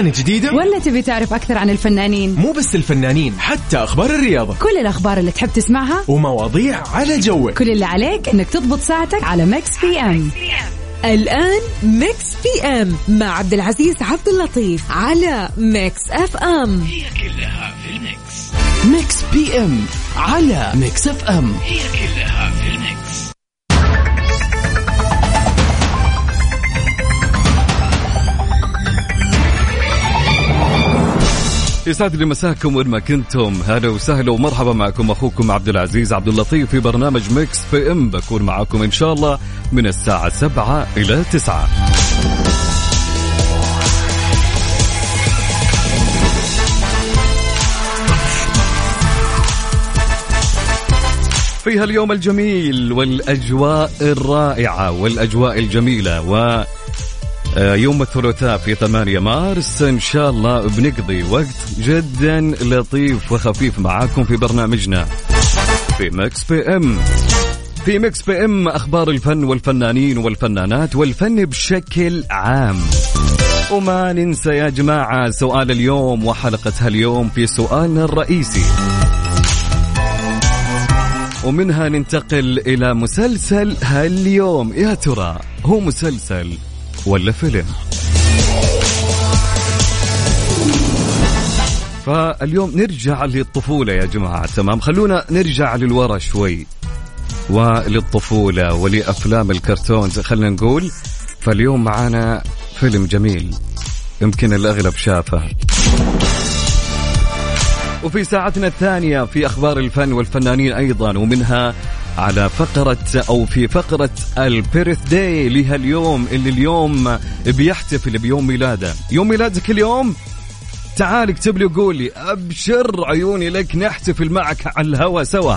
أغاني جديدة؟ ولا تبي تعرف أكثر عن الفنانين؟ مو بس الفنانين حتى أخبار الرياضة. كل الأخبار اللي تحب تسمعها؟ ومواضيع على جوك. كل اللي عليك إنك تضبط ساعتك على ميكس PM. الآن ميكس PM مع عبد العزيز عبد اللطيف على ميكس FM. هي كلها في الميكس. ميكس PM على ميكس FM. هي كلها في الميكس. يسعد لي مساكم وين ما كنتم. هلا وسهلا ومرحبا معكم أخوكم عبد العزيز عبد اللطيف في برنامج ميكس PM. بكون معكم إن شاء الله من الساعة 7 إلى 9 فيها اليوم الجميل والأجواء الرائعة والأجواء الجميلة و يوم الثلاثاء في 8 مارس. إن شاء الله بنقضي وقت جدا لطيف وخفيف معاكم في برنامجنا في ميكس PM. في ميكس PM أخبار الفن والفنانين والفنانات والفن بشكل عام. وما ننسى يا جماعة سؤال اليوم وحلقة هاليوم في سؤالنا الرئيسي. ومنها ننتقل إلى مسلسل هاليوم. يا ترى هو مسلسل ولا فيلم. فاليوم نرجع للطفولة يا جماعة تمام؟ خلونا نرجع للورا شوي. وللطفولة ولأفلام الكرتونز خلينا نقول. فاليوم معانا فيلم جميل يمكن الأغلب شافه. وفي ساعتنا الثانية في أخبار الفن والفنانين أيضا ومنها على فقرة أو في فقرة ال birthday لها اليوم اللي اليوم بيحتفل بيوم ميلاده. يوم ميلادك اليوم؟ تعال اكتب لي وقول لي أبشر عيوني لك نحتفل معك على الهوا سوا.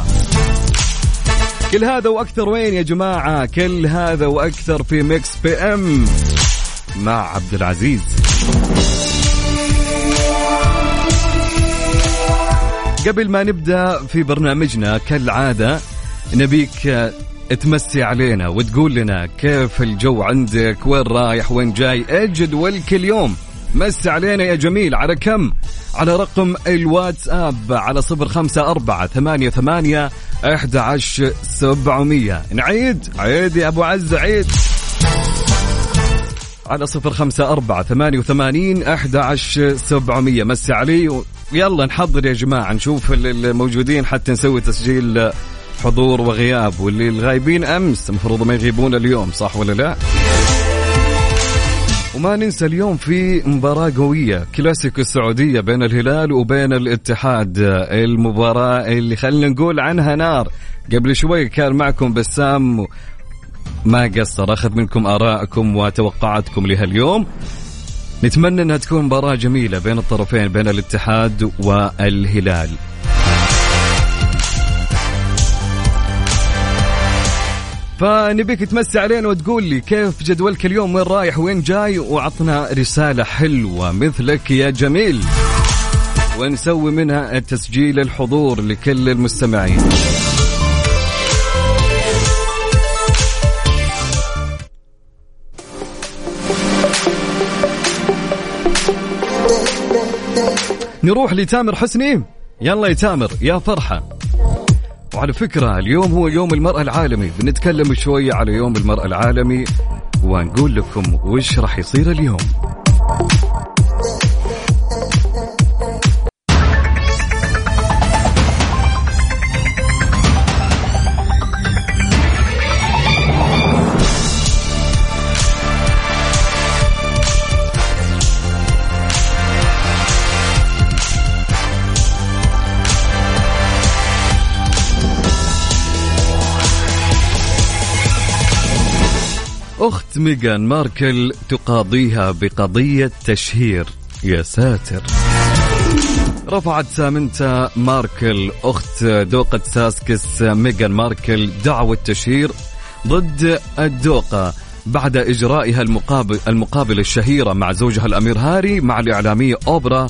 كل هذا وأكثر وين يا جماعة؟ كل هذا وأكثر في ميكس PM مع عبد العزيز. قبل ما نبدأ في برنامجنا كالعادة نبيك تمسي علينا وتقول لنا كيف الجو عندك وين رايح وين جاي اجد والكل يوم مسي علينا يا جميل. على كم؟ على رقم الواتساب على صفر خمسة أربعة ثمانية ثمانية أحد عشر سبعمية. نعيد. عيد يا أبو عز عيد. على صفر خمسة أربعة ثمانية وثمانين أحد عشر سبعمية. مسي علي يلا نحضر يا جماعة نشوف الموجودين حتى نسوي تسجيل حضور وغياب واللي الغايبين أمس المفروض ما يغيبون اليوم صح ولا لا؟ وما ننسى اليوم في مباراة قوية كلاسيكو السعودية بين الهلال وبين الاتحاد. المباراة اللي خلينا نقول عنها نار. قبل شوي كان معكم بسام ما قصر أخذ منكم آراءكم وتوقعاتكم لهاليوم. نتمنى أنها تكون مباراة جميلة بين الطرفين بين الاتحاد والهلال. فنبيك تمسي علينا وتقول لي كيف جدولك اليوم؟ وين رايح؟ وين جاي؟ وعطنا رسالة حلوة مثلك يا جميل. ونسوي منها تسجيل الحضور لكل المستمعين. نروح لتامر حسني؟ يلا يا تامر يا فرحة. وعلى فكرة اليوم هو يوم المرأة العالمي. بنتكلم شوية على يوم المرأة العالمي ونقول لكم وش راح يصير اليوم. ميغان ماركل تقاضيها بقضية تشهير. يا ساتر. رفعت سامنتا ماركل أخت دوقة ساسكس ميغان ماركل دعوى تشهير ضد الدوقة بعد إجرائها المقابل المقابلة الشهيرة مع زوجها الأمير هاري مع الإعلامية أوبرا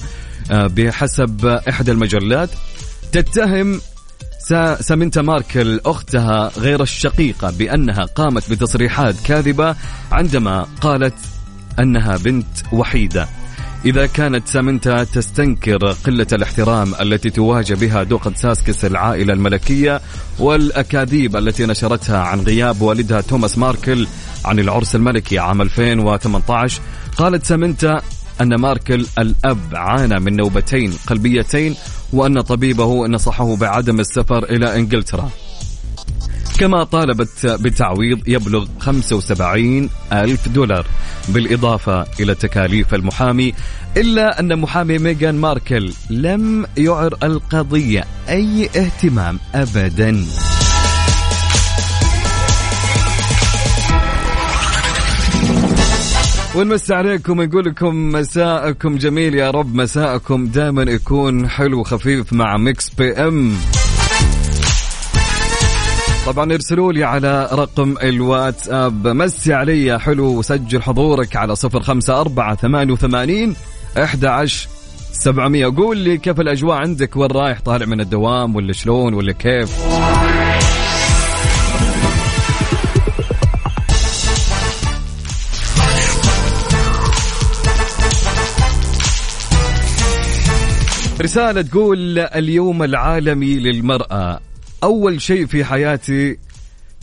آه، بحسب إحدى المجلات تتهم سا- سامنتا ماركل أختها غير الشقيقة بأنها قامت بتصريحات كاذبة عندما قالت أنها بنت وحيدة. إذا كانت سامنتا تستنكر قلة الاحترام التي تواجه بها دوقة ساسكس العائلة الملكية والأكاذيب التي نشرتها عن غياب والدها توماس ماركل عن العرس الملكي عام 2018 قالت سامنتا أن ماركل الأب عانى من نوبتين قلبيتين وأن طبيبه نصحه بعدم السفر إلى إنجلترا. كما طالبت بتعويض يبلغ 75 ألف دولار بالإضافة إلى تكاليف المحامي إلا أن محامي ميغان ماركل لم يعر القضية أي اهتمام أبداً. ونمسي عليكم نقول لكم مساءكم جميل يا رب. مساءكم دائما يكون حلو خفيف مع Mix FM. طبعا ارسلوا لي على رقم الواتساب. مسي علي حلو وسجل حضورك على صفر خمسة أربعة ثمانية وثمانين أحد عشر سبعمية. قول لي كيف الأجواء عندك؟ وين رايح؟ طالع من الدوام ولا شلون ولا كيف؟ رسالة تقول اليوم العالمي للمرأة. أول شيء في حياتي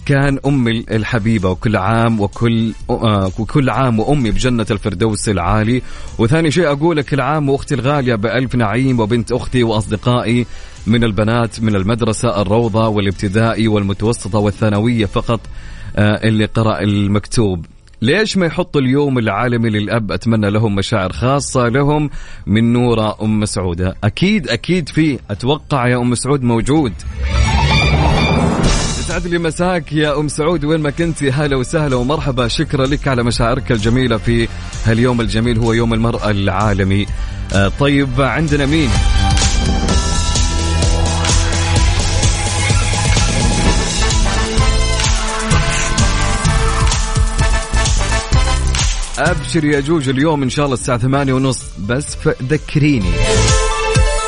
كان أمي الحبيبة وكل عام وكل آه وكل عام وأمي بجنة الفردوس العالي. وثاني شيء أقول كل عام وأختي الغالية بألف نعيم وبنت أختي وأصدقائي من البنات من المدرسة الروضة والابتدائي والمتوسطة والثانوية فقط آه اللي قرأ المكتوب. ليش ما يحطوا اليوم العالمي للأب؟ أتمنى لهم مشاعر خاصة لهم من نورة أم سعودة. أكيد أكيد في أتوقع يا أم سعود موجود. يسعد لي مساك يا أم سعود. وين ما كنتي هلا وسهلا ومرحبا. شكرا لك على مشاعرك الجميلة في هاليوم الجميل هو يوم المرأة العالمي. آه طيب عندنا مين؟ أبشر يا جوج اليوم إن شاء الله الساعة ثمانية ونص. بس ذكريني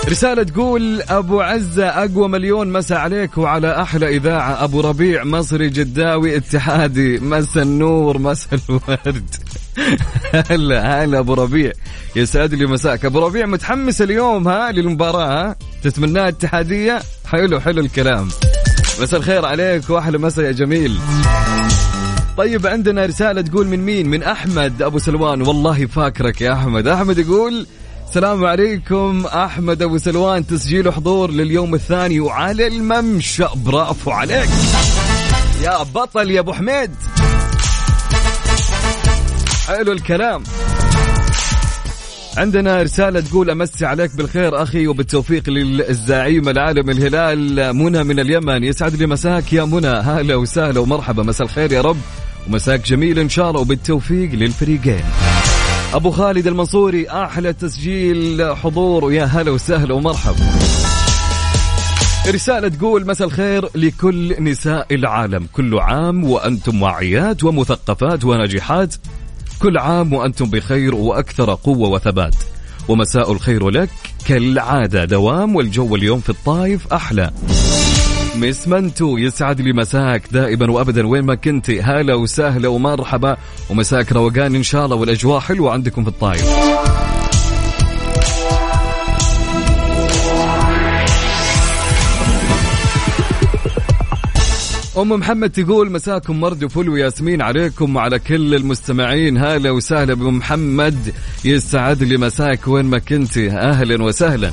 رسالة تقول أبو عزة أقوى مليون مسا عليك وعلى أحلى إذاعة. أبو ربيع مصري جداوي اتحادي. مسا النور مسا الورد. هلا هلا أبو ربيع. يسعد لي مساك. أبو ربيع متحمس اليوم ها للمباراة ها؟ تتمناها اتحادية؟ حلو حلو الكلام. مسا الخير عليك وأحلى مسا يا جميل. طيب عندنا رسالة تقول من مين؟ من أحمد أبو سلوان. والله فاكرك يا أحمد. أحمد يقول السلام عليكم أحمد أبو سلوان تسجيل حضور لليوم الثاني وعلى الممشى. برافو عليك. يا بطل يا أبو حميد. حلو الكلام. عندنا رسالة تقول أمسي عليك بالخير أخي وبالتوفيق للزعيم العالم الهلال منى من اليمن. يسعد لي مساك يا منى. هلا وسهلا ومرحبا. مساء الخير يا رب. ومساك جميل إن شاء الله وبالتوفيق للفريقين. أبو خالد المنصوري أحلى تسجيل حضور. ويا هلا وسهلا ومرحبا. رسالة تقول مساء الخير لكل نساء العالم. كل عام وأنتم واعيات ومثقفات وناجحات. كل عام وأنتم بخير وأكثر قوة وثبات. ومساء الخير لك كالعادة دوام والجو اليوم في الطايف أحلى. مس منتو يسعد لي مساك دائما وابدا. وين ما كنتي هلا وسهلا ومرحبا. ومساك روقان إن شاء الله والأجواء حلوة عندكم في الطايف. أم محمد تقول مساكم ورد وفل وياسمين عليكم وعلى كل المستمعين. هلا وسهلا بأم محمد. يسعد لي مساك وين ما كنتي أهلا وسهلا.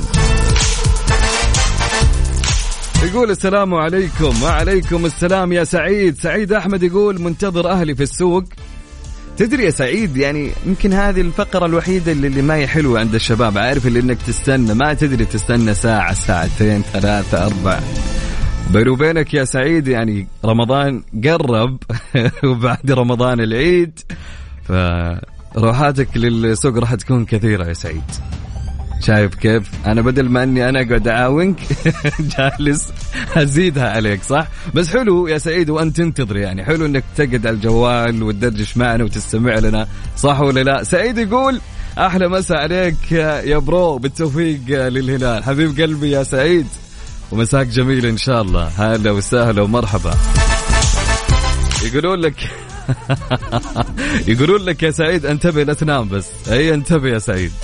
يقول السلام عليكم. وعليكم السلام يا سعيد. سعيد أحمد يقول منتظر أهلي في السوق. تدري يا سعيد يعني يمكن هذه الفقرة الوحيدة اللي, اللي ما هي حلوة عند الشباب. عارف اللي إنك تستنى. ما تدري تستنى ساعة ساعتين ثلاثة أربع بيني وبينك يا سعيد يعني رمضان قرب وبعد رمضان العيد فروحاتك للسوق راح تكون كثيرة يا سعيد. شايف كيف؟ أنا بدل ما إني أنا أقعد أعاونك جالس أزيدها عليك صح؟ بس حلو يا سعيد وأنت تنتظر يعني. حلو إنك تقعد على الجوال وتدردش معنا وتستمع لنا صح ولا لا؟ سعيد يقول أحلى مساء عليك يا برو بالتوفيق للهلال. حبيب قلبي يا سعيد. ومساك جميل إن شاء الله. هلا وسهلا ومرحبا. يقولون لك يقولون لك يا سعيد انتبه لا تنام بس. أي انتبه يا سعيد.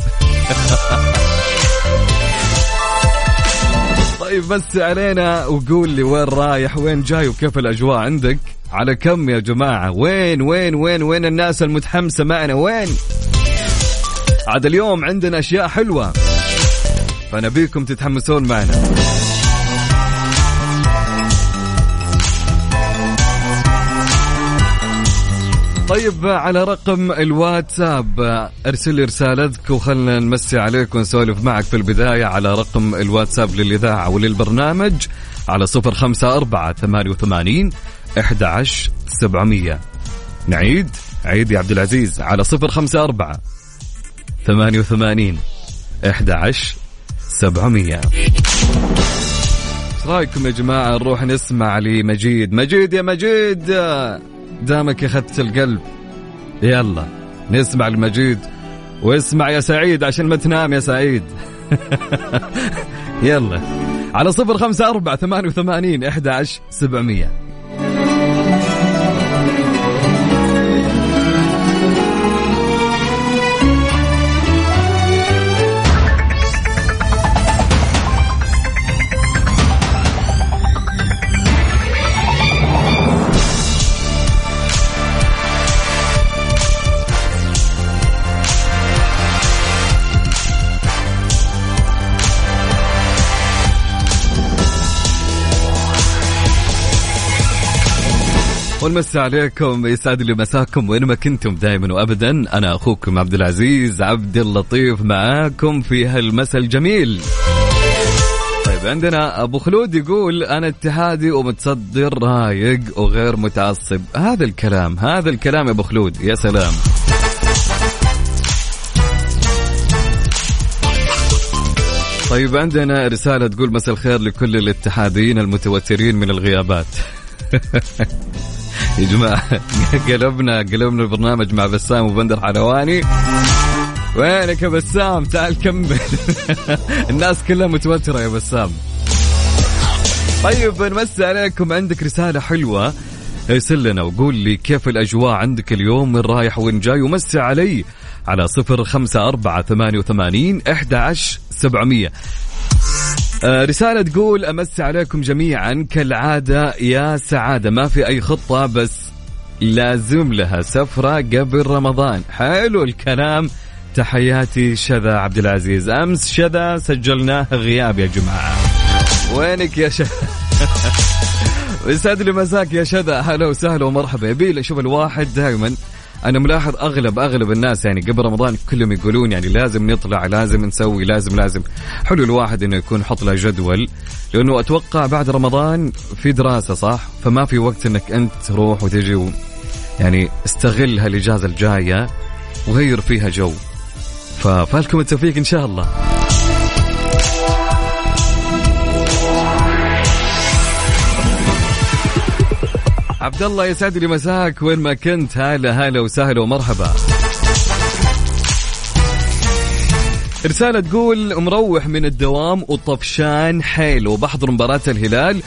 طيب بس علينا وقول لي وين رايح وين جاي وكيف الأجواء عندك؟ على كم يا جماعة؟ وين وين وين وين الناس المتحمسة معنا؟ وين؟ عاد اليوم عندنا أشياء حلوة. فنبيكم تتحمسون معنا. طيب على رقم الواتساب ارسل رسالتك وخلنا نمسي عليك ونسولف معك في البداية على رقم الواتساب للإذاعة وللبرنامج على صفر خمسة أربعة ثمانية وثمانين إحدى سبعمية. نعيد عيد يا عبد العزيز على صفر خمسة أربعة ثمانية وثمانين إحدى سبعمية. إيش رأيكم يا جماعة؟ نروح نسمع لمجيد. مجيد يا مجيد! دامك اخذت القلب. يلا نسمع المجيد. واسمع يا سعيد عشان ما تنام يا سعيد. يلا على صفر خمسة أربعة ثمانية وثمانين إحدى عشر سبعمية. ونمسي عليكم يسعد لي مساكم وين ما كنتم دائما وابدا. أنا أخوكم عبد العزيز عبد اللطيف معاكم في هالمساء الجميل. طيب عندنا أبو خلود يقول أنا اتحادي ومتصدر رايق وغير متعصب. هذا الكلام هذا الكلام يا أبو خلود. يا سلام. طيب عندنا رسالة تقول مساء الخير لكل الاتحاديين المتوترين من الغيابات. يا جماعة قلبنا قلبنا البرنامج مع بسام وبندر حلواني. وينك يا بسام؟ تعال كمل. الناس كلها متوترة يا بسام. طيب نمسي عليكم. عندك رسالة حلوة ارسل لنا وقول لي كيف الأجواء عندك اليوم وين رايح وين جاي ومسي علي على صفر خمسة أربعة ثمانية وثمانين إحدى عشر سبعمية. رسالة تقول أمسي عليكم جميعا كالعادة يا سعادة ما في أي خطة بس لازم لها سفرة قبل رمضان. حلو الكلام. تحياتي شذا عبد العزيز. أمس شذا سجلناه غياب يا جماعة. وينك يا شذا؟ يسعد لي مساك يا شذا. هلا وسهلا ومرحبا. يبي شوف الواحد دائما أنا ملاحظ اغلب أغلب الناس يعني قبل رمضان كلهم يقولون يعني لازم نطلع لازم نسوي لازم لازم. حلو الواحد إنه يكون حط له جدول لأنه أتوقع بعد رمضان في دراسة صح؟ فما في وقت إنك أنت تروح وتجي و يعني استغل هالاجازه الجاية وغير فيها جو. ففالكم التوفيق إن شاء الله. عبد الله يسعد لي مساك وين ما كنت هلا هلا وسهلا ومرحبا. رسالة تقول مروح من الدوام وطفشان حيل وبحضر مباراة الهلال.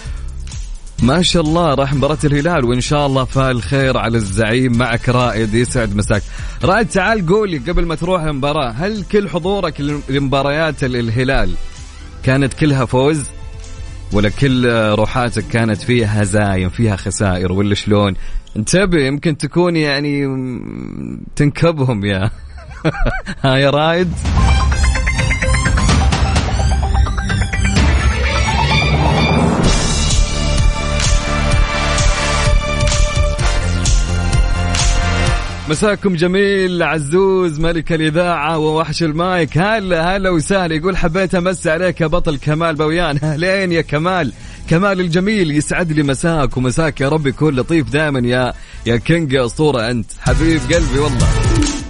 ما شاء الله راح مباراة الهلال وإن شاء الله فال خير على الزعيم معك رائد يسعد مساك. رائد تعال قولي قبل ما تروح المباراة هل كل حضورك لمباريات الهلال كانت كلها فوز؟ ولا كل روحاتك كانت فيها هزايم فيها خسائر ولا شلون؟ انتبه يمكن تكون يعني تنكبهم يا ها يا رايد مساكم جميل عزوز ملك الإذاعة ووحش المايك. هلا هلا وسهلا يقول حبيت أمس عليك يا بطل كمال بويان. أهلين يا كمال. كمال الجميل يسعد لي مساك ومساك يا رب يكون لطيف دائما يا يا كينج يا أسطورة أنت. حبيب قلبي والله.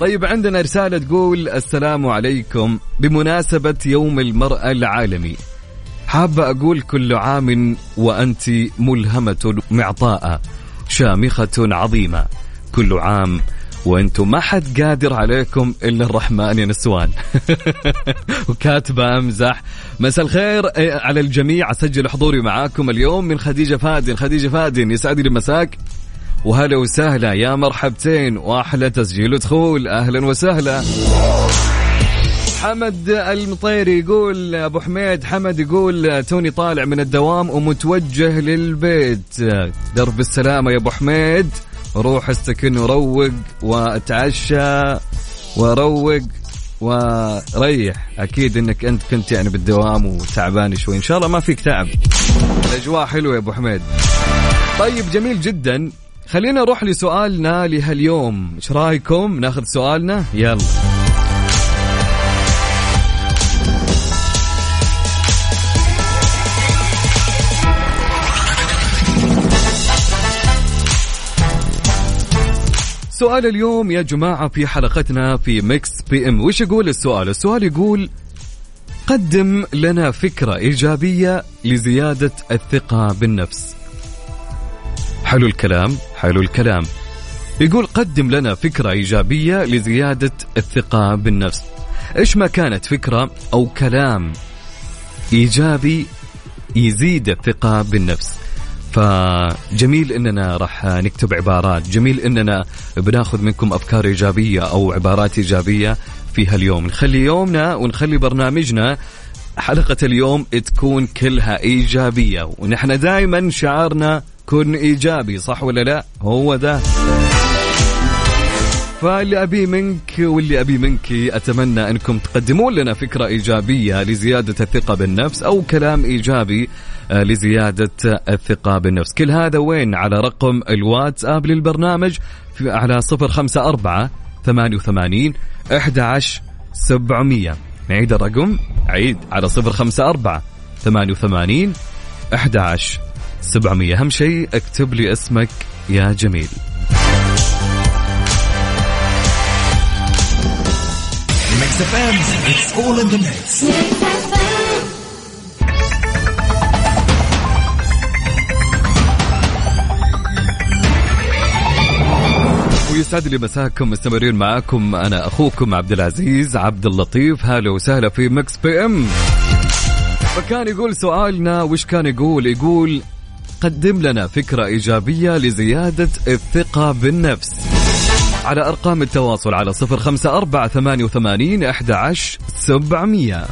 طيب عندنا رسالة تقول السلام عليكم بمناسبة يوم المرأة العالمي. حابة أقول كل عام وأنت ملهمة معطاءة شامخة عظيمة. كل عام وأنتم ما حد قادر عليكم إلا الرحمن يا نسوان. وكاتبة أمزح. مساء الخير إيه، على الجميع. أسجل حضوري معاكم اليوم من خديجة فادن. خديجة فادن يسعد لي مساك. وهلا وسهلا يا مرحبتين. وأحلى تسجيل ودخول أهلا وسهلا. حمد المطيري يقول أبو حميد حمد يقول توني طالع من الدوام ومتوجه للبيت. درب السلامة يا أبو حميد. روح استكن وروق واتعشى وروق وريح. أكيد إنك أنت كنت يعني بالدوام وتعبان شوي. إن شاء الله ما فيك تعب. الأجواء حلوة يا أبو حميد. طيب جميل جدا. خلينا نروح لسؤالنا لهاليوم. إيش رأيكم؟ ناخذ سؤالنا. يلا. سؤال اليوم يا جماعة في حلقتنا في Mix FM وش يقول السؤال؟ السؤال يقول قدم لنا فكرة إيجابية لزيادة الثقة بالنفس. حلو الكلام حلو الكلام. يقول قدم لنا فكرة إيجابية لزيادة الثقة بالنفس. إيش ما كانت فكرة أو كلام إيجابي يزيد الثقة بالنفس؟ فجميل إننا راح نكتب عبارات. جميل إننا بناخذ منكم أفكار إيجابية أو عبارات إيجابية في هاليوم. نخلي يومنا ونخلي برنامجنا حلقة اليوم تكون كلها إيجابية. ونحن دائما شعارنا كن إيجابي صح ولا لا؟ هو ده. فاللي أبي منك واللي أبي منك أتمنى أنكم تقدمون لنا فكرة إيجابية لزيادة الثقة بالنفس أو كلام إيجابي آه، لزيادة الثقة بالنفس. كل هذا وين؟ على رقم الواتساب للبرنامج في على صفر خمسة أربعة ثمانية وثمانين أحد عشر سبعمية. نعيد الرقم؟ عيد على صفر خمسة أربعة ثمانية وثمانين أحد عشر سبعمية. أهم شيء اكتب لي اسمك يا جميل. Mix FM, it's all in the mix. ويسعد لي مساكم مستمرين معاكم أنا أخوكم عبد العزيز عبد اللطيف هلا وسهلا في Mix FM فكان يقول سؤالنا وش كان يقول؟ يقول قدم لنا فكرة إيجابية لزيادة الثقة بالنفس. على أرقام التواصل على صفر خمسة أربعة ثمانية وثمانين أحد عشر سبعمية.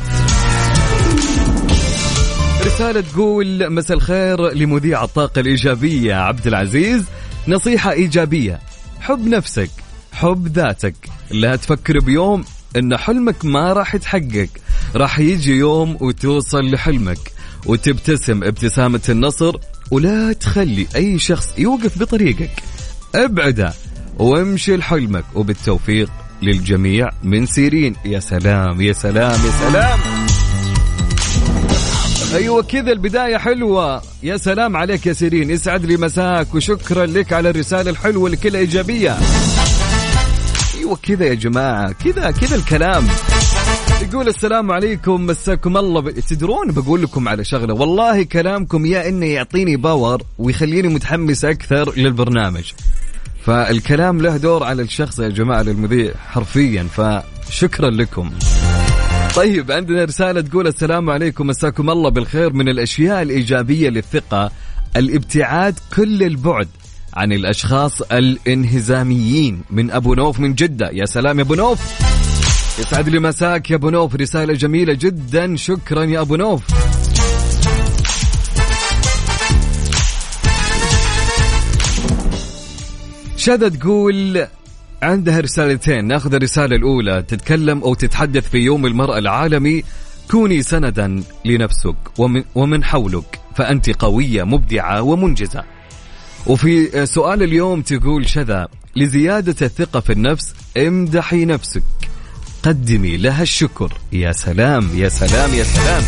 رسالة تقول مساء الخير لمذيع الطاقة الإيجابية عبد العزيز. نصيحة إيجابية حب نفسك حب ذاتك. لا تفكر بيوم إن حلمك ما راح يتحقق. راح يجي يوم وتوصل لحلمك. وتبتسم ابتسامة النصر ولا تخلي أي شخص يوقف بطريقك. ابعده وامشي لحلمك وبالتوفيق للجميع من سيرين. يا سلام يا سلام يا سلام. أيوه كذا البداية حلوة. يا سلام عليك يا سيرين. يسعد لي مساك وشكرا لك على الرسالة الحلوة اللي كلها إيجابية. أيوه كذا يا جماعة كذا كذا الكلام. يقول السلام عليكم مساكم الله. ب... تدرون بقول لكم على شغلة. والله كلامكم يا إنه يعطيني باور ويخليني متحمس أكثر للبرنامج. فالكلام له دور على الشخص يا جماعة للمذيع حرفيا فشكرا لكم. طيب عندنا رسالة تقول السلام عليكم مساكم الله بالخير. من الأشياء الإيجابية للثقة الابتعاد كل البعد عن الأشخاص الانهزاميين. من أبو نوف من جدة. يا سلام يا أبو نوف. يسعد لي مساك يا أبو نوف. رسالة جميلة جدا. شكرا يا أبو نوف. شذا تقول عندها رسالتين. ناخذ الرسالة الأولى. تتكلم أو تتحدث في يوم المرأة العالمي. كوني سندا لنفسك ومن, ومن حولك فأنت قوية مبدعة ومنجزة. وفي سؤال اليوم تقول شذا لزيادة الثقة في النفس امدحي نفسك. قدمي لها الشكر. يا سلام يا سلام يا سلام.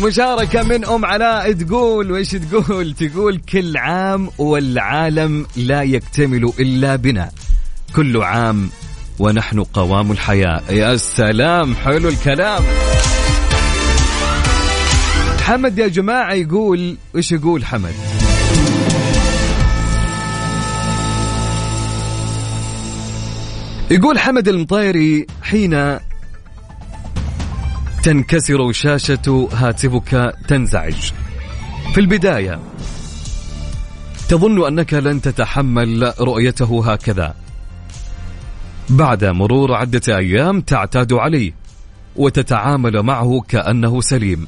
مشاركة من أم علاء تقول وإيش تقول؟ تقول كل عام والعالم لا يكتمل إلا بنا. كل عام ونحن قوام الحياة. يا سلام حلو الكلام. حمد يا جماعة يقول وإيش يقول حمد؟ يقول حمد المطيري حين تنكسر شاشة هاتفك تنزعج. في البداية تظن أنك لن تتحمل رؤيته هكذا. بعد مرور عدة أيام تعتاد عليه وتتعامل معه كأنه سليم.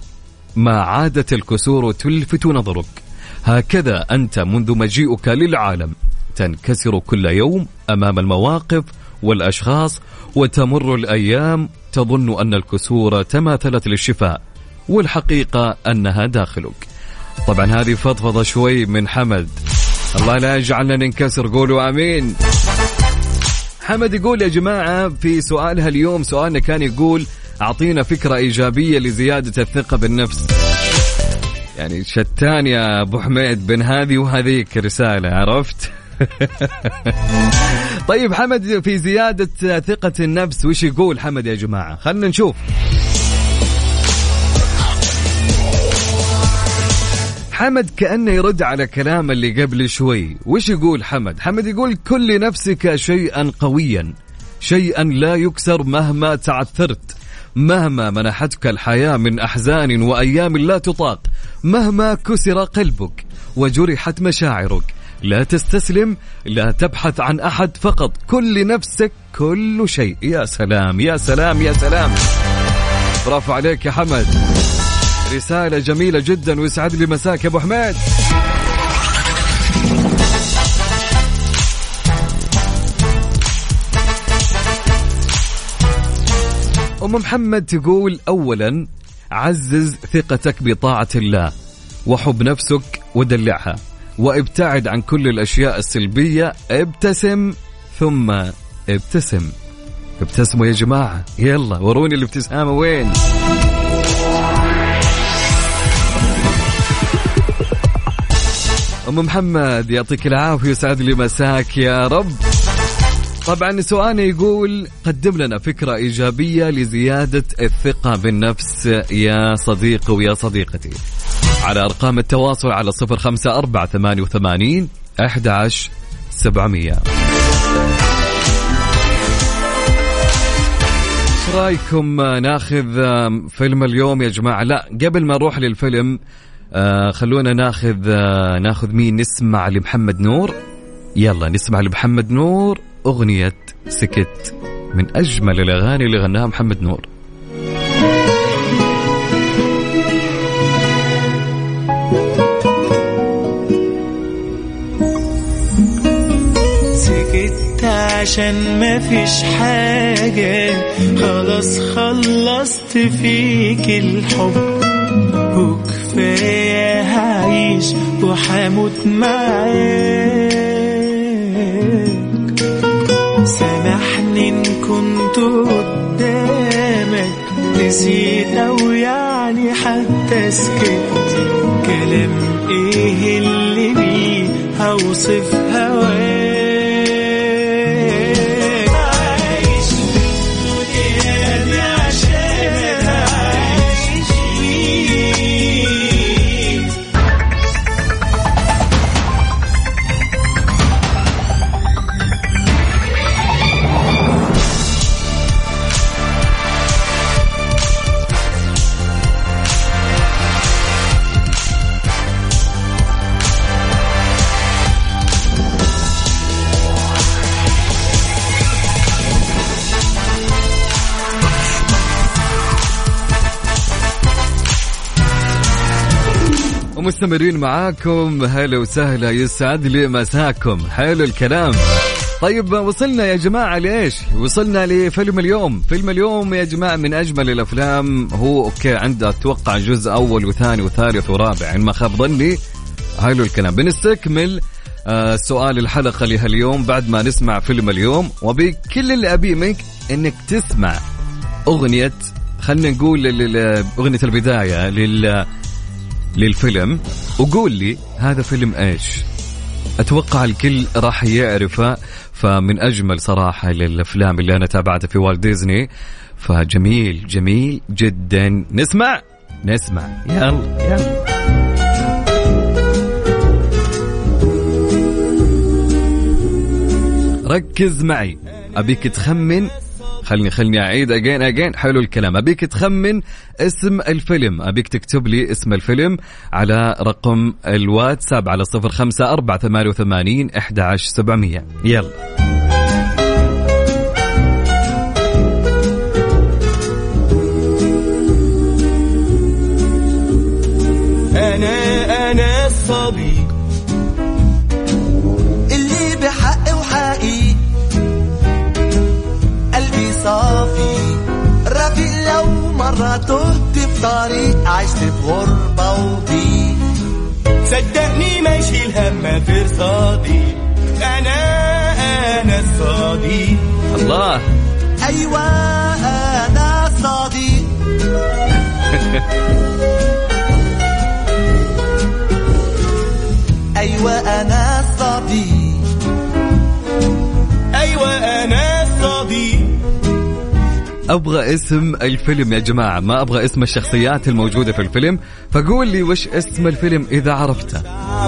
ما عادت الكسور تلفت نظرك. هكذا أنت منذ مجيئك للعالم. تنكسر كل يوم أمام المواقف والأشخاص وتمر الأيام تظن أن الكسور تماثلت للشفاء والحقيقة أنها داخلك. طبعا هذه فضفضة شوي من حمد. الله لا يجعلنا ننكسر قولوا آمين. حمد يقول يا جماعة في سؤالها اليوم سؤالنا كان يقول أعطينا فكرة إيجابية لزيادة الثقة بالنفس. يعني شتان يا أبو حميد بين هذه وهذيك رسالة عرفت؟ طيب حمد في زيادة ثقة النفس وش يقول حمد يا جماعة؟ خلنا نشوف. حمد كأنه يرد على كلام اللي قبل شوي. وش يقول حمد؟ حمد يقول كن لنفسك شيئا قويا شيئا لا يكسر مهما تعثرت. مهما منحتك الحياة من أحزان وأيام لا تطاق. مهما كسر قلبك وجرحت مشاعرك. لا تستسلم لا تبحث عن أحد فقط كن لنفسك كل شيء. يا سلام يا سلام يا سلام. برافو عليك يا حمد. رسالة جميلة جدا ويسعد لي مساك يا أبو حميد. أم محمد تقول اولا عزز ثقتك بطاعة الله وحب نفسك ودلعها. وابتعد عن كل الأشياء السلبية ابتسم ثم ابتسم. ابتسموا يا جماعة يلا وروني الابتسامة وين؟ أم محمد يعطيك العافية ويسعد لي مساك يا رب. طبعا سؤالنا يقول قدم لنا فكرة إيجابية لزيادة الثقة بالنفس يا صديقي ويا صديقتي. على أرقام التواصل على صفر خمسة أربعة ثمانية وثمانين أحد سبعمية. رأيكم ناخذ فيلم اليوم يا جماعة؟ لا قبل ما نروح للفيلم آه خلونا ناخذ آه ناخذ مين نسمع لمحمد نور. يلا نسمع لمحمد نور أغنية سكت من أجمل الأغاني اللي غناها محمد نور. سكت عشان ما فيش حاجة. خلاص خلصت فيك الحب. وكفاية هعيش وحموت معاك. سامحني إن كنت قدامك. نسيت أو يعني حتى سكت. كلام إيه اللي بيه؟ هوصف ومستمرين معاكم. هلا وسهلا يسعد لي مساكم. حلو الكلام. طيب وصلنا يا جماعة لإيش وصلنا لفيلم اليوم. فيلم اليوم يا جماعة من أجمل الأفلام. هو أوكي عنده أتوقع جزء أول وثاني وثالث ورابع إن ما خاب ظني. حلو الكلام. بنستكمل آه سؤال الحلقة لهاليوم بعد ما نسمع فيلم اليوم. وبي كل اللي أبيه منك إنك تسمع أغنية خلينا نقول أغنية البداية لل للفيلم وقول لي هذا فيلم إيش. أتوقع الكل راح يعرفه فمن أجمل صراحة للأفلام اللي أنا تابعتها في والت ديزني. فجميل جميل جدا. نسمع؟ نسمع. يلا. يلا ركز معي. أبيك تخمن خلني خلني أعيد اجين اجين حلو الكلام. أبيك تخمن اسم الفيلم. أبيك تكتب لي اسم الفيلم على رقم الواتساب على 05488 11700 يلا. أنا أنا الصبي. مرة تهت في طريق عشت في غربة وضيق صدقني ما يشيل هم في رصادي أنا أنا الصديق الله أيوه أنا الصديق أيوه أنا الصديق أيوه أنا الصديق أبغى اسم الفيلم يا جماعة ما أبغى اسم الشخصيات الموجودة في الفيلم فقول لي وش اسم الفيلم إذا عرفته. أنا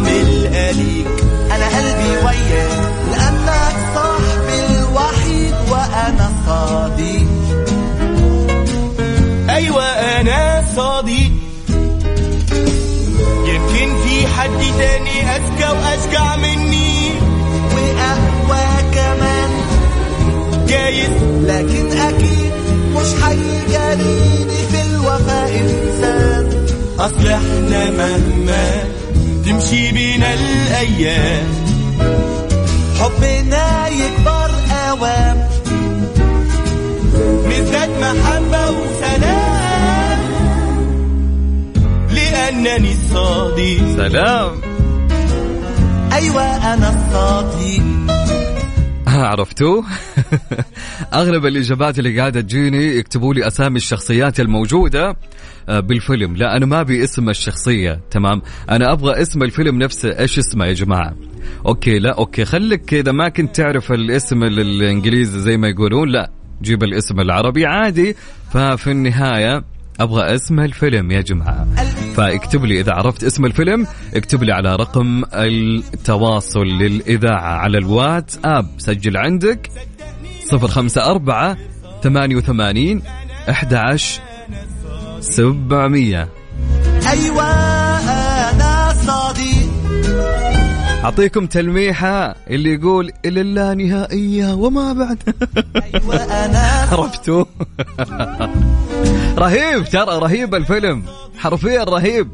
قلبي وياك لأنك صاحبي الوحيد وأنا الصديق أيوه أنا صديق يمكن في حد تاني أذكى وأشجع مني. واقوى كمان جايز لكن أكيد مش هيجاريني في الوفاء انسان اصل إحنا مهما تمشي بينا الأيام. حبنا يكبر آوام. نزداد محبة وسلام. لأنني الصديق سلام. أيوة أنا الصديق ها عرفتوه؟ اغلب الإجابات اللي قاعدة تجيني يكتبوا لي أسامي الشخصيات الموجودة آه، بالفيلم، لا أنا ما أبي اسم الشخصية، تمام؟ أنا أبغى اسم الفيلم نفسه، إيش اسمه يا جماعة؟ okay لا okay. خليك إذا ما كنت تعرف الاسم ال- الإنجليزي زي ما يقولون لا جيب الاسم العربي عادي، ففي النهاية أبغى اسم الفيلم يا جماعة. فاكتب لي إذا عرفت اسم الفيلم اكتب لي على رقم التواصل للإذاعة على الواتساب. سجل عندك. 054 88 11 700 أيوة أنا صديق أعطيكم تلميحة اللي يقول إلى اللا نهائية وما بعد. عرفتوا؟ رهيب ترى رهيب الفيلم. حرفيا رهيب.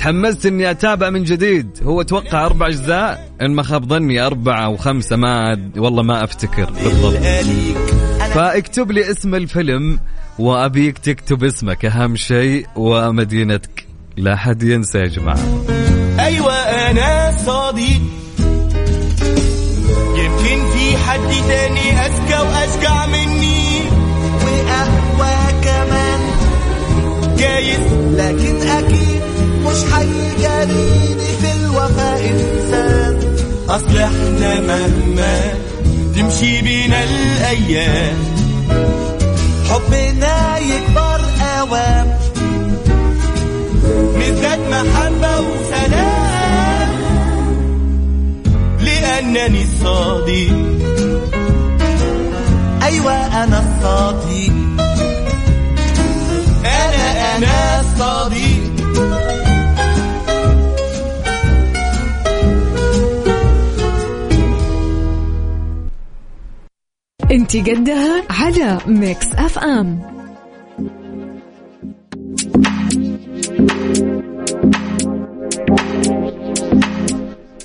تحمست إني أتابع من جديد. هو توقع أربع أجزاء. إن ما خاب ظني أربعة أو خمسة ما والله ما أفتكر بالضبط. فاكتب لي اسم الفيلم وأبيك تكتب اسمك أهم شيء ومدينتك. لا حد ينسى يا جماعة. أيوة أنا صديق يمكن في حد تاني أذكى وأشجع مني. وأقوى كمان. جايز لكن أكيد هيجاريني في الوفاء إنسان. أصل إحنا مهما تمشي بينا الأيام. حبنا يكبر أوام. نزداد محبة وسلام. لأنني الصديق أيوة أنا الصديق أنا أنا الصديق انت قدها على Mix FM.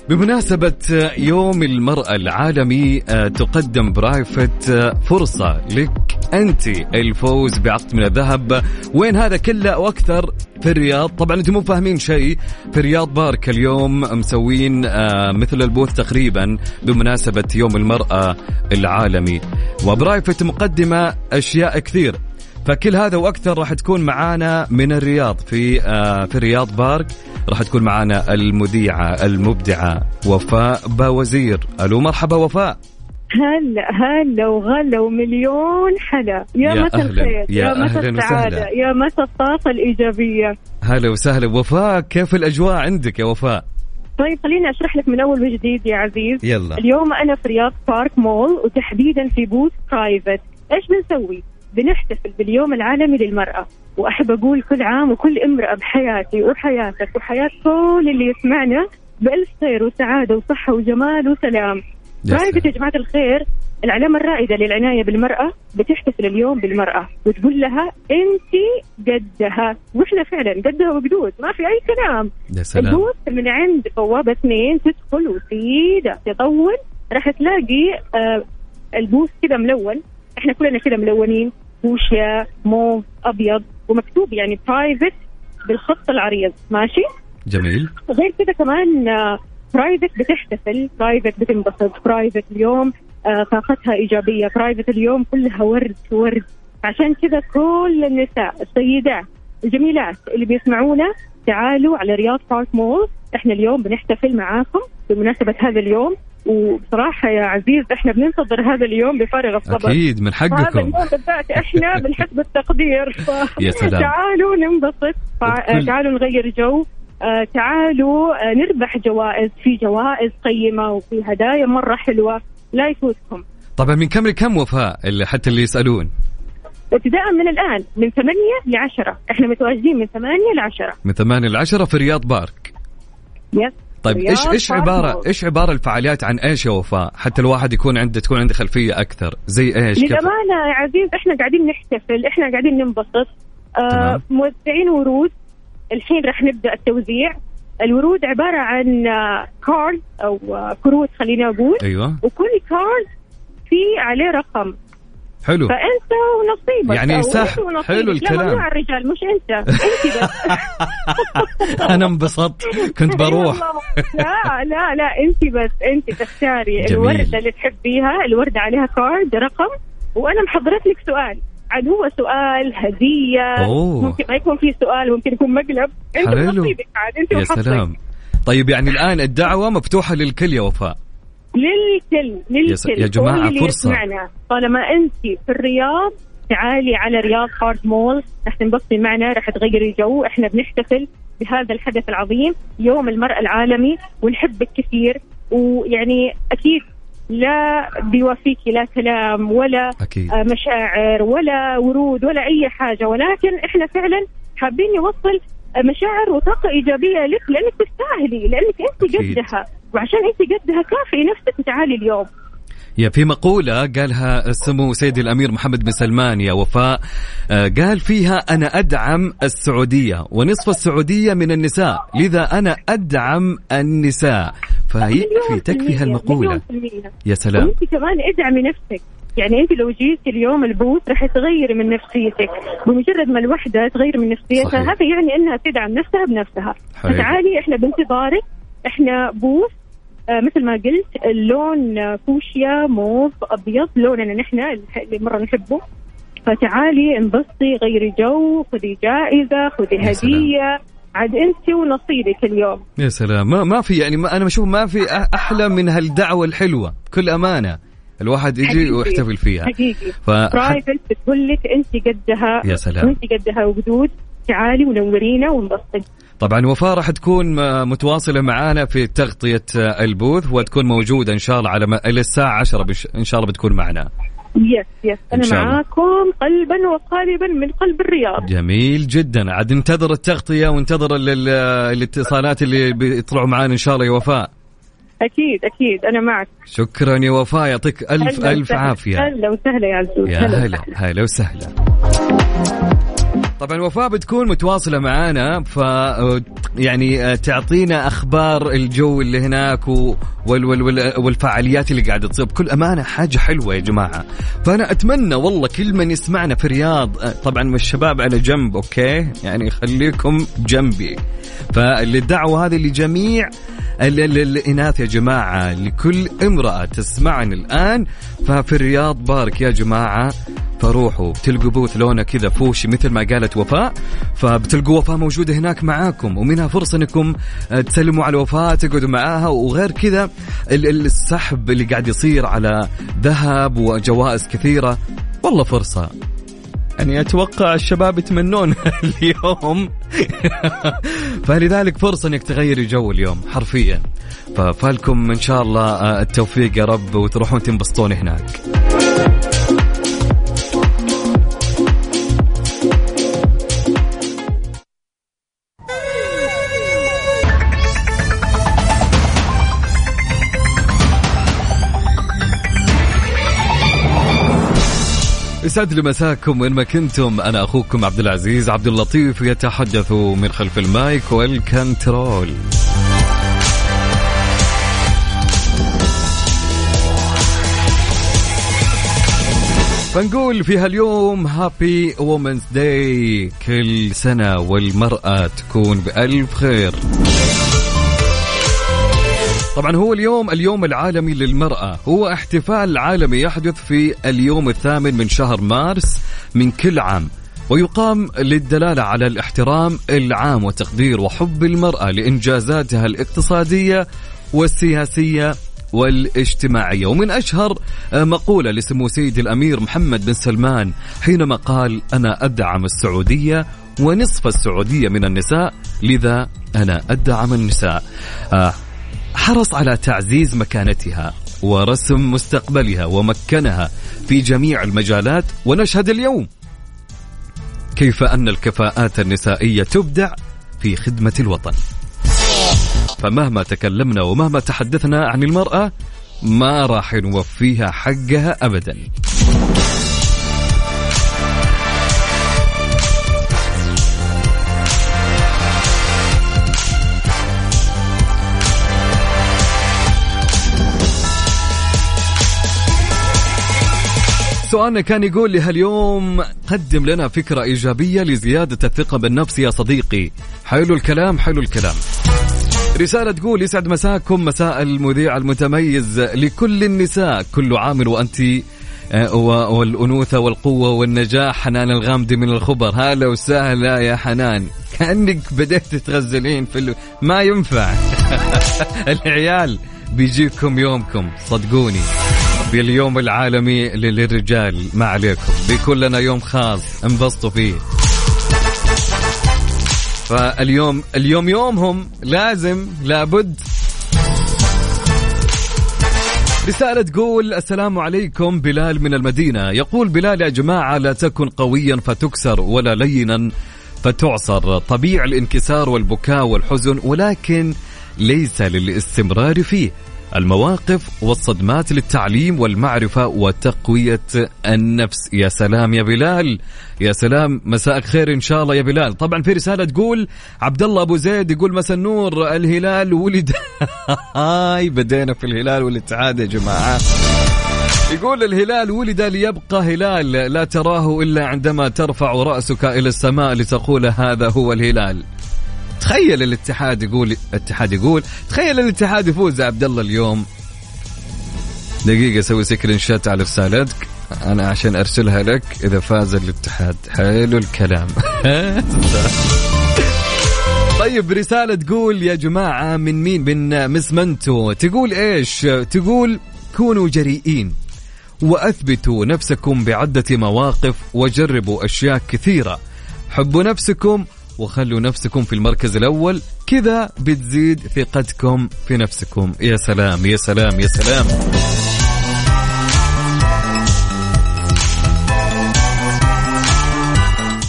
بمناسبة يوم المرأة العالمي آه، تقدم Private آه، فرصة لك أنت الفوز بعقد من الذهب. وين هذا كله وأكثر؟ في الرياض. طبعا أنتم مو فاهمين شيء. في رياض بارك اليوم مسوين آه، مثل ال booth تقريبا بمناسبة يوم المرأة العالمي. و Private مقدمة أشياء كثير. فكل هذا وأكثر راح تكون معانا من الرياض. في آه في رياض بارك راح تكون معانا المذيعة المبدعة وفاء باوزير. ألو مرحبا وفاء. هلا هلا وغلا ومليون حلا؟ يا, يا مسا أهلاً، الخير. يا يا مسا أهلاً السعادة. يا مسا الطاقة الإيجابية. هلا وسهلا. وفاء كيف الأجواء عندك يا وفاء؟ طيب خليني أشرح لك من أول وجديد يا عزيز. يلا. اليوم أنا في رياض بارك مول وتحديدا في booth Private إيش بنسوي؟ بنحتفل باليوم العالمي للمرأة. وأحب أقول كل عام وكل امرأة بحياتي وحياتك وحياة كل اللي يسمعنا بألف خير وسعادة وصحة وجمال وسلام. سلام. يا جماعة الخير العلامة الرائدة للعناية بالمرأة بتحتفل اليوم بالمرأة وتقول لها أنت قدها. وإحنا فعلا قدها وقدود ما في أي كلام. يا سلام. البوث من عند بوابة اثنين تدخل وسيدة تطول. راح تلاقي آه البوث كذا ملون. إحنا كلنا كذا ملونين. فوشيا موف أبيض ومكتوب يعني Private بالخط العريض. ماشي؟ جميل. غير كذا كمان Private بتحتفل Private بتنبسط Private اليوم آه، طاقتها إيجابية Private اليوم كلها ورد ورد. عشان كذا كل النساء السيدات الجميلات اللي بيسمعونا تعالوا على رياض بارك مول إحنا اليوم بنحتفل معاكم بمناسبة هذا اليوم. وبصراحة يا عزيز إحنا بننتظر هذا اليوم بفارغ الصبر. أكيد من هذا حقكم اليوم بالذات إحنا بنحس بالتقدير ف... يا سلام. تعالوا ننبسط. تعالوا نغير جو. آه، تعالوا آه، نربح جوائز في جوائز قيمة وفي هدايا مرة حلوة. لا يفوتكم. طبعا من كم لكم وفاء اللي حتى اللي يسألون؟ ابتداء من الآن من 8 ل 10 إحنا متواجدين من 8 ل 10 من 8 ل 10 في رياض بارك. yes طيب إيش إيش عباره. إيش عبارة الفعاليات عن إيش يا وفاء؟ حتى الواحد يكون عنده تكون عنده خلفية أكثر. زي إيش؟ كيف؟ للأمانة يا عزيز إحنا قاعدين نحتفل إحنا قاعدين ننبسط. آه. موزعين ورود. الحين راح نبدأ التوزيع. الورود عبارة عن آه، card أو آه، كروت خليني أقول. أيوه. وكل card في عليه رقم. حلو. فأنت ونصيبك. يعني سحب. ونصيبك. حلو لا الكلام. ممنوع الرجال مش أنت. أنت بس. أنا انبسطت. كنت بروح. لا لا لا أنت بس. أنت تختاري. الوردة اللي تحبيها. الوردة عليها كارد رقم. وأنا محضرت لك سؤال. عاد هو سؤال هدية أوه. ممكن ما يكون في سؤال ممكن يكون مقلب أنت حلو. نصيبك عاد أنت يا وحظك. سلام طيب يعني الآن الدعوة مفتوحة للكل يا وفاء للكل للكل يا فرصة. يسمعنا طالما أنت في الرياض تعالي على رياض بارك مول رح تنبسطي معنا رح تغيري جو إحنا بنحتفل بهذا الحدث العظيم يوم المرأة العالمي ونحبك كثير ويعني أكيد لا بيوافيكي لا كلام ولا أكيد. آه، مشاعر ولا ورود ولا أي حاجة. ولكن إحنا فعلا حابين نوصل مشاعر وطاقة إيجابية لك لأنك تستاهلي لأنك أنت أكيد. قدها. وعشان أنت قدها كافئي نفسك وتعالي اليوم. يا في مقولة قالها سمو سيدي الأمير محمد بن سلمان يا وفاء. آه، قال فيها أنا أدعم السعودية ونصف السعودية من النساء لذا أنا أدعم النساء. فيكفي تكفي هالمقولة. يا سلام. وأنت كمان ادعمي نفسك. يعني أنت لو جيتي اليوم البوث راح تغيري من نفسيتك. بمجرد ما الوحدة تغير من نفسيتها. هذا يعني إنها تدعم نفسها بنفسها. فتعالي إحنا بانتظارك. إحنا بوث مثل ما قلت اللون آه، فوشيا موف أبيض لوننا نحن اللي مرة نحبه. فتعالي انبسطي غيري جو خذي جائزة خذي. هدية. عاد انت ونصيبك اليوم. يا سلام. ما, ما في يعني ما أنا بشوف ما في أحلى من هالدعوة الحلوة. بكل أمانة الواحد يجي حقيقي. ويحتفل فيها. حقيقي. ف... Private بتقول لك انت قدها يا سلام. انت قدها وقدود. تعالي ونورينا ونبسط طبعا وفاء راح تكون م- متواصلة معانا في تغطية آه، ال booth وتكون موجودة إن شاء الله على م... إلى الساعة 10 بش... إن شاء الله بتكون معنا. يس يس أنا. معاكم قلبا وقالبا من قلب الرياض. جميل جدا. عاد ننتظر التغطية وننتظر ال... ال... الاتصالات اللي بيطلعوا معانا إن شاء الله يا وفاء. أكيد أكيد. أنا معك. شكرا يا وفاء. يعطيك ألف وسهلا. عافية. هلا وسهلا يا عزوز. يا هلا هلا وسهلا. طبعا وفاء بتكون متواصلة معانا ف يعني آه، تعطينا أخبار الجو اللي هناك. وال... وال... وال... والفعاليات اللي قاعدة تصير. بكل أمانة حاجة حلوة يا جماعة. فأنا أتمنى والله كل من يسمعنا في الرياض آه، طبعا الشباب على جنب أوكي؟ يعني خليكم جنبي. فالدعوة هذه لجميع ال- ال- الإناث يا جماعة لكل امرأة تسمعني الآن. ففي الرياض بارك يا جماعة فروحوا بتلقوا بوث لونة كذا فوشي مثل ما قالت وفاء. فبتلقوا وفاء موجودة هناك معاكم ومنها فرصة إنكم آه، تسلموا على وفاء تقعدوا معاها وغير كذا ال- ال- السحب اللي قاعد يصير على ذهب وجوائز كثيرة. والله فرصة. يعني أتوقع الشباب يتمنون اليوم. فلذلك فرصة إنك تغيري جو اليوم حرفيا. ففالكم إن شاء الله آه، التوفيق يا رب وتروحون تنبسطون هناك. يسعد لي مساكم وين ما كنتم. أنا أخوكم عبد العزيز عبد اللطيف يتحدث من خلف ال mic وال control. فنقول في هاليوم happy women's day كل سنة والمرأة تكون بألف خير. طبعا هو اليوم اليوم العالمي للمرأة. هو احتفال عالمي يحدث في اليوم الثامن من شهر مارس من كل عام ويقام للدلالة على الاحترام العام وتقدير وحب المرأة لإنجازاتها الاقتصادية والسياسية والاجتماعية. ومن أشهر مقولة لسمو سيدي الأمير محمد بن سلمان حينما قال أنا أدعم السعودية ونصف السعودية من النساء لذا أنا أدعم النساء. آه، حرص على تعزيز مكانتها ورسم مستقبلها ومكنها في جميع المجالات ونشهد اليوم كيف أن الكفاءات النسائية تبدع في خدمة الوطن. فمهما تكلمنا ومهما تحدثنا عن المرأة ما راح نوفيها حقها أبدا. سؤالنا كان يقول لي هاليوم قدم لنا فكرة إيجابية لزيادة الثقة بالنفس يا صديقي. حلو الكلام حلو الكلام. رسالة تقول يسعد مساكم مساء المذيع المتميز لكل النساء كل عام وأنت آه، والأنوثة والقوة والنجاح حنان الغامدي من الخبر. هلا وسهلا يا حنان. كأنك بديت تغزلين في ال... ما ينفع. العيال بيجيكم يومكم صدقوني. باليوم العالمي للرجال ما عليكم. بيكون لنا يوم خاص انبسطوا فيه. فاليوم اليوم يومهم لازم لابد. رسالة تقول السلام عليكم بلال من المدينة. يقول بلال يا جماعة لا تكن قويا فتكسر ولا لينا فتعصر. طبيعي الانكسار والبكاء والحزن ولكن ليس للاستمرار فيه. المواقف والصدمات للتعليم والمعرفة وتقوية النفس. يا سلام يا بلال. يا سلام مساءك خير إن شاء الله يا بلال. طبعا في رسالة تقول عبد الله أبو زيد يقول مساء النور الهلال ولد. هاي بدينا في الهلال والاتحاد يا جماعة. يقول الهلال ولد ليبقى هلال لا تراه إلا عندما ترفع رأسك إلى السماء لتقول هذا هو الهلال. تخيل الاتحاد يقول الاتحاد يقول تخيل الاتحاد يفوز عبد الله اليوم. دقيقة أسوي سكرين شات على رسالتك. أنا عشان أرسلها لك إذا فاز الاتحاد. حلو الكلام. طيب رسالة تقول يا جماعة من مين؟ من مس منتو. تقول إيش؟ تقول كونوا جريئين وأثبتوا نفسكم بعدة مواقف وجربوا أشياء كثيرة. حبوا نفسكم وخلوا نفسكم في المركز الأول. كذا بتزيد ثقتكم في نفسكم. يا سلام يا سلام يا سلام.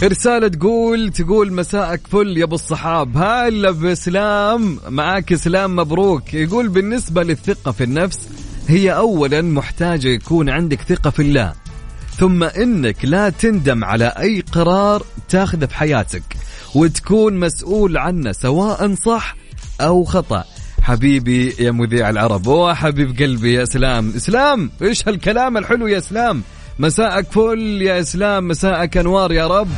رسالة تقول تقول مساءك فل يا أبو الصحاب. هلا باسلام معاك اسلام مبروك. يقول بالنسبة للثقة في النفس هي اولا محتاجة يكون عندك ثقة في الله ثم إنك لا تندم على أي قرار تاخذه في حياتك. وتكون مسؤول عنه سواء صح أو خطأ. حبيبي يا مذيع العرب وحبيب قلبي يا اسلام إسلام إيش هالكلام الحلو يا إسلام؟ مساءك فل يا إسلام مساءك أنوار يا رب.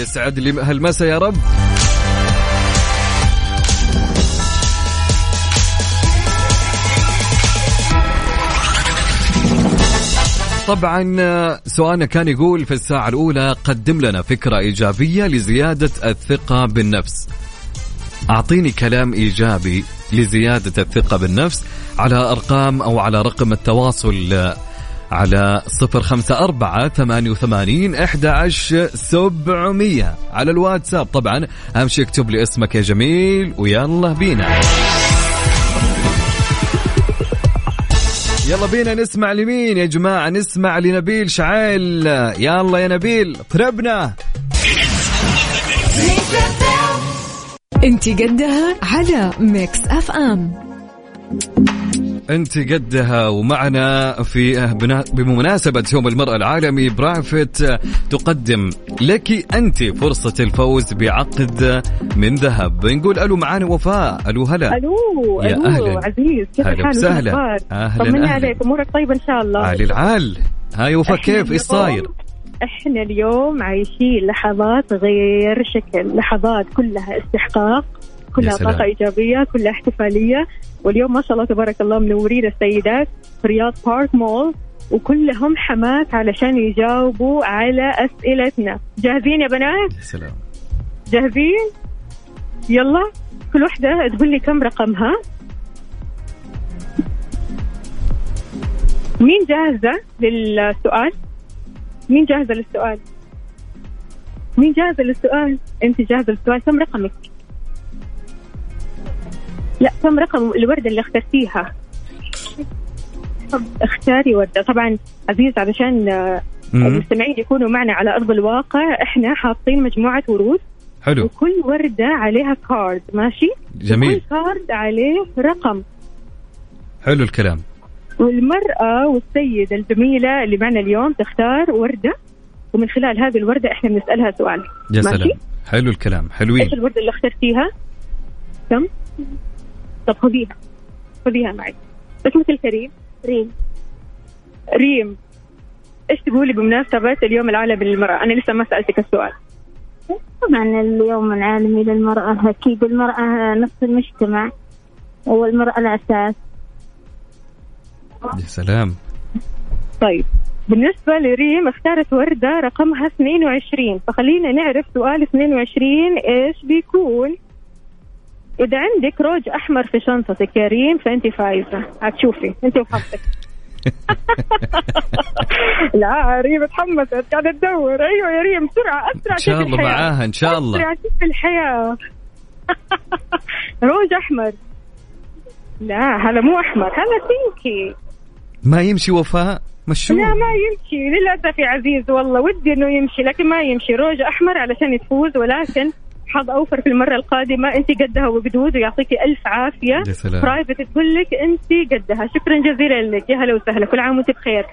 يسعد لي هالمسا يا رب. طبعا سؤالنا كان يقول في الساعة الأولى قدم لنا فكرة إيجابية لزيادة الثقة بالنفس. أعطيني كلام إيجابي لزيادة الثقة بالنفس على أرقام أو على رقم التواصل على صفر خمسة أربعة ثمانية وثمانين عشر سبعمية. على الواتساب طبعا أهم شيء اكتب لي اسمك يا جميل ويلا بينا. يلا بينا نسمع لمين يا جماعة؟ نسمع لنبيل شعيل. يلا يا نبيل طربنا انت قدها على Mix FM. أنت قدها ومعنا في بمناسبة يوم المرأة العالمي Private تقدم لك أنت فرصة الفوز بعقد من ذهب. نقول ألو معانا وفاء. ألو هلا. ألو يا ألو أهلاً. عزيز كيف الحال وسهلا. أهلاً، طمني. عليك أمورك طيبة إن شاء الله. علي العال. هاي وفاء كيف؟ إيش صاير؟ إحنا اليوم عايشين لحظات غير شكل لحظات كلها استحقاق. كلها. طاقة إيجابية كلها احتفالية. واليوم ما شاء الله تبارك الله منورين السيدات في رياض بارك مول وكلهم حماس علشان يجاوبوا على أسئلتنا. جاهزين يا بنات؟ يا سلام. جاهزين؟ يلا كل وحدة تقول لي كم رقمها مين جاهزة للسؤال؟ مين جاهزة للسؤال؟ مين جاهزة للسؤال؟ أنت جاهزة للسؤال كم رقمك؟ لا كم رقم الوردة اللي اخترتيها. اختاري وردة طبعا عزيز علشان آه،. المستمعين يكونوا معنا على أرض الواقع إحنا حاطين مجموعة ورود. حلو. وكل وردة عليها كارد ماشي؟ جميل. كل كارد عليه رقم. حلو الكلام. والمرأة والسيدة الجميلة اللي معنا اليوم تختار وردة. ومن خلال هذه الوردة إحنا بنسألها سؤال. يا؟ سلام. حلو الكلام. حلوين. إيش الوردة اللي اخترتيها؟ كم؟ طب خذيها. خذيها معي. اسمك الكريم؟ ريم. ريم. إيش تقولي بمناسبة اليوم العالمي للمرأة؟ أنا لسه ما سألتك السؤال. طبعا اليوم العالمي للمرأة أكيد المرأة نصف المجتمع والمرأة الأساس. يا سلام. طيب. بالنسبة لريم اختارت وردة رقمها 22 فخلينا نعرف سؤال 22 إيش بيكون؟ إذا عندك روج أحمر في شنطتك يا ريم فأنت فايزة. هتشوفي أنت وحظك. لا ريم تحمست قاعدة تدور. أيوة يا ريم بسرعة أسرع إن شاء الله. معاها إن شاء الله. أسرع كيف الحياة. روج أحمر. لا هذا مو أحمر هذا بينكي ما يمشي وفاء؟ مشوه لا ما يمشي للأسف يا عزيز والله ودي إنه يمشي لكن ما يمشي. روج أحمر علشان تفوز ولكن حظ أوفر في المرة القادمة. انت قدها وقدود ويعطيكي ألف عافية. يا سلام. Private تقول لك انت قدها. شكرا جزيلا لك. يا هلا وسهلا. كل عام وانت بخير.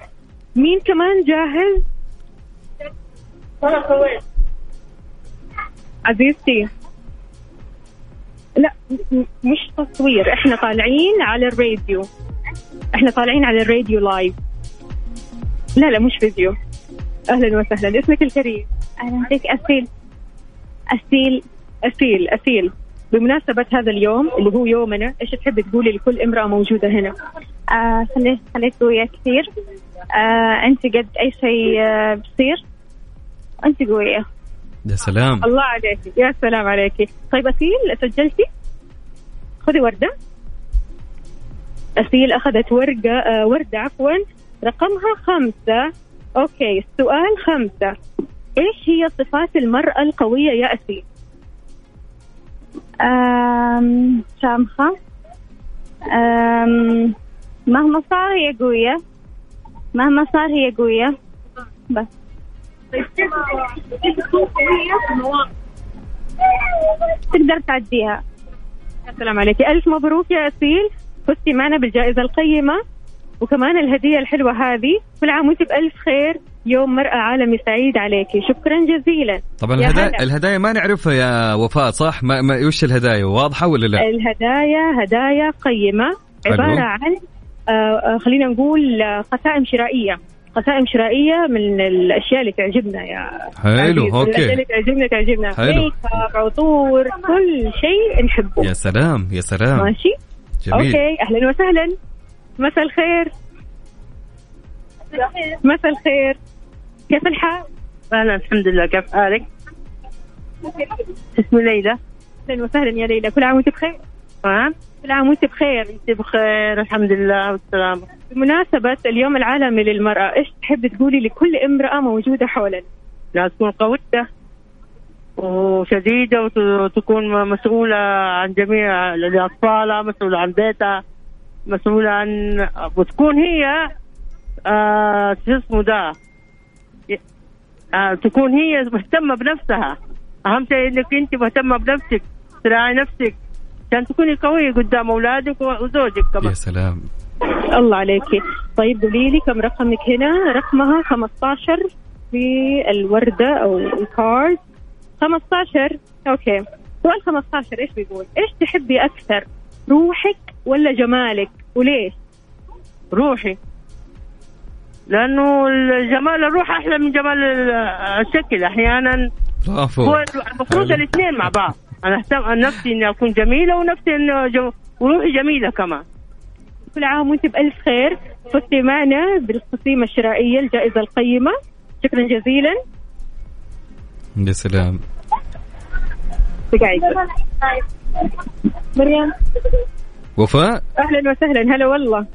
مين كمان جاهز؟ عزيزتي. لا مش تصوير. إحنا طالعين على الراديو. إحنا طالعين على الراديو live لا لا مش فيديو. أهلا وسهلا. اسمك الكريم. أهلا بك أسيل أسيل أسيل. اسيل بمناسبة هذا اليوم اللي هو يومنا إيش تحبي تقولي لكل امرأة موجودة هنا؟ آه خليك خليك قوية كثير. آه أنت قد أي شيء آه بصير؟ أنت قوية. يا سلام. الله عليك يا سلام عليك طيب أسيل سجلتي؟ خذي وردة. أسيل أخذت ورقة آه وردة عفوا. رقمها خمسة. أوكي السؤال خمسة. إيش هي صفات المرأة القوية يا أسيل؟ آم شامخة. مهما صار هي قوية. مهما صار هي قوية. بس. تقدر تعديها. يا سلام عليك. ألف مبروك يا أسيل. فزتي معنا بالجائزة القيمة. وكمان الهدية الحلوة هذه كل عام وانت بألف خير. يوم مرأة عالمي سعيد عليكي. شكرا جزيلا. طبعا يا الهدايا. الهدايا ما نعرفها يا وفاء صح؟ ما, ما وش الهدايا؟ واضحة ولا لا؟ الهدايا هدايا قيمة. عبارة عن آه، آه، خلينا نقول آه، قسائم شرائية. قسائم شرائية من الأشياء اللي تعجبنا يا حلو عزيز. الأشياء اللي تعجبنا تعجبنا. make up عطور كل شيء نحبه. يا سلام يا سلام. ماشي؟ جميل. أوكي أهلا وسهلا. مساء الخير مساء الخير كيف الحال؟ أنا الحمد لله كيف حالك؟ اسمي ليلى أهلا وسهلا يا ليلى كل عام وأنت بخير ها؟ كل عام وأنت بخير أنت بخير الحمد لله والسلامة بمناسبة اليوم العالمي للمرأة إيش تحب تقولي لكل امرأة موجودة حولنا؟ لا تكون قوية وشديدة وت- وتكون مسؤولة عن جميع لأطفالها مسؤولة عن بيتها مسؤولة عن وتكون هي آه شو اسمه ده؟ آه تكون هي مهتمة بنفسها. أهم شيء إنك أنت مهتمة بنفسك تراعي نفسك عشان تكوني قوية قدام أولادك وزوجك يا كمان سلام. الله عليكي. طيب قولي لي كم رقمك هنا؟ رقمها 15 في الوردة أو ال card. 15 okay. سؤال 15 إيش بيقول؟ إيش تحبي أكثر؟ روحك ولا جمالك؟ وليش؟ روحي. لأنه الجمال الروح أحلى من جمال الشكل أحيانا. برافو. هو المفروض الاثنين مع بعض. أنا اهتم عن نفسي إني أكون جميلة ونفسي إنه جو... وروحي جميلة كمان. كل عام وأنت بألف خير. فزتي معنا بالقسيمة الشرائية الجائزة القيمة. شكرا جزيلا. يا سلام. مريم. وفاء؟ أهلا وسهلا. هلا والله.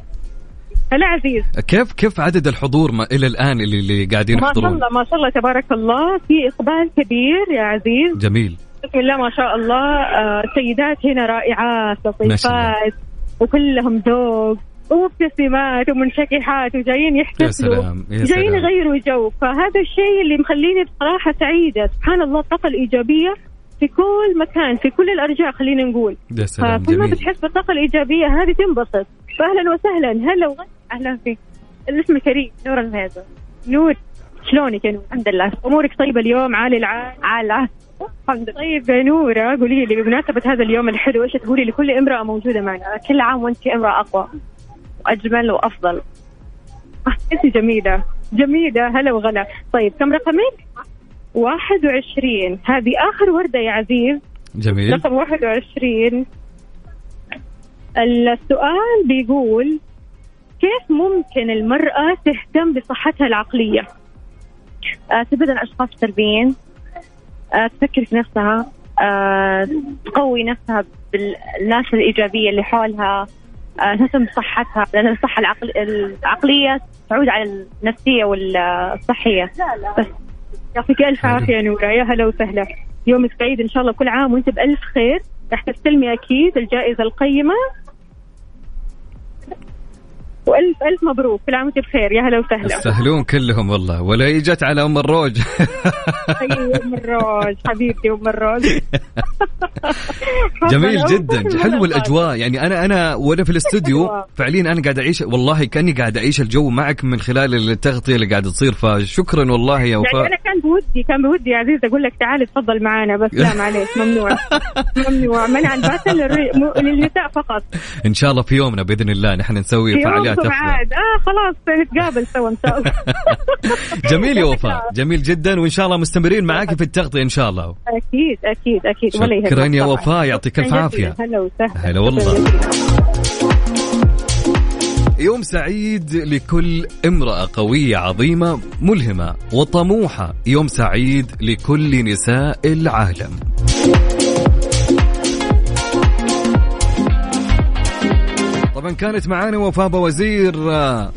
هلا عزيز. كيف كيف عدد الحضور ما إلى الآن اللي, اللي قاعدين ما شاء يحضرون؟ الله ما شاء الله تبارك الله. في إقبال كبير يا عزيز. جميل. بسم الله ما شاء الله. آه، السيدات هنا رائعات. لطيفات وكلهم ذوق ومبتسمات ومنشكحات وجايين يحتفلوا. جايين يغيروا جو. فهذا الشيء اللي مخليني بصراحة سعيدة. سبحان الله الطاقة الإيجابية في كل مكان في كل الأرجاء خلينا نقول. يا سلام فكل ما بتحس بالطاقة الإيجابية؟ هذه تنبسط. فأهلا وسهلا. هلا وغ- أهلا فيك. الاسم كريم نور المهيزة نور شلونك يا نور؟ الحمد لله. أمورك طيبة اليوم؟ عالي العال عالة الحمد لله. طيب يا نورة قولي لي بمناسبة هذا اليوم الحلو إيش تقولي لكل امرأة موجودة معنا؟ كل عام وأنت امرأة أقوى. وأجمل وأفضل. انت جميلة. جميلة. هلا وغلا. طيب كم رقمك؟ 21 هذه آخر وردة يا عزيز. جميل. رقم 21 السؤال بيقول كيف ممكن المرأة تهتم بصحتها العقلية؟ آه، تبدأ الأشخاص سلبيين آه، تفكر في نفسها. آه، تقوي نفسها بالناس الإيجابية اللي حولها. آه، تهتم بصحتها. لأن الصحة العقل... العقلية تعود على النفسية والصحية. بس يعطيك ألف حلو. عافية يا هلا وسهلا. يومك سعيد إن شاء الله. كل عام وأنت بألف خير. راح تستلمي أكيد. الجائزة القيمة وألف ألف مبروك كل عام بخير يا هلا وسهلا. يستاهلون كلهم والله ولا هي جت على أم الروج. أم الروج حبيبتي أم الروج. جميل جدا حلو. الأجواء. يعني أنا أنا وأنا في الاستوديو أيوة. فعليا أنا قاعد أعيش والله كأني قاعد أعيش الجو معك من خلال التغطية اللي قاعدة تصير فشكرا والله يا يعني وفاء أنا كان بودي كان بودي يا عزيز أقول لك تعال تفضل معانا بس لا معليش ممنوع ممنوع. منع مو- للنساء فقط. إن شاء الله في يومنا بإذن الله نحن نسوي فعاليات عاد. آه خلاص نتقابل سوا إن شاء الله. جميل يا وفاء. جميل جدا وإن شاء الله مستمرين معاك في التغطية إن شاء الله. أكيد أكيد أكيد. ولا يهمك شكرا يا. وفاء يعطيك الف عافية. هلا وسهلا. هلا والله. يوم سعيد لكل امرأة قوية عظيمة ملهمة وطموحة. يوم سعيد لكل نساء العالم. طبعا كانت معانا وفاء وزير آه،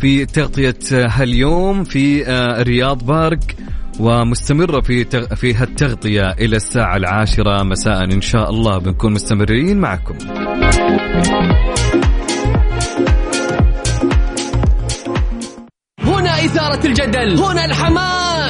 في تغطية آه، هاليوم في آه، رياض بارك ومستمرة في تغ... في هالتغطية إلى الساعة العاشرة مساء إن شاء الله. بنكون مستمرين معكم. هنا إثارة الجدل هنا الحماس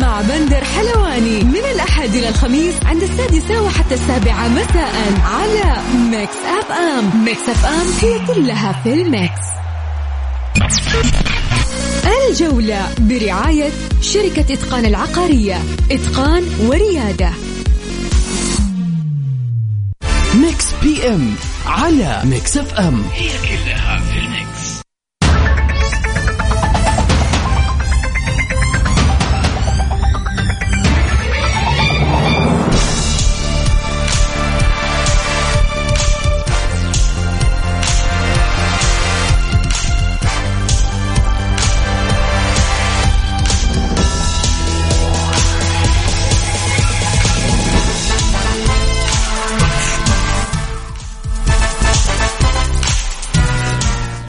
مع بندر حلواني من الأحد إلى الخميس عند السادسة وحتى السابعة مساء على Mix FM Mix FM هي كلها في ال mix. الجولة برعاية شركة إتقان العقارية. إتقان وريادة. Mix PM على Mix FM هي كلها في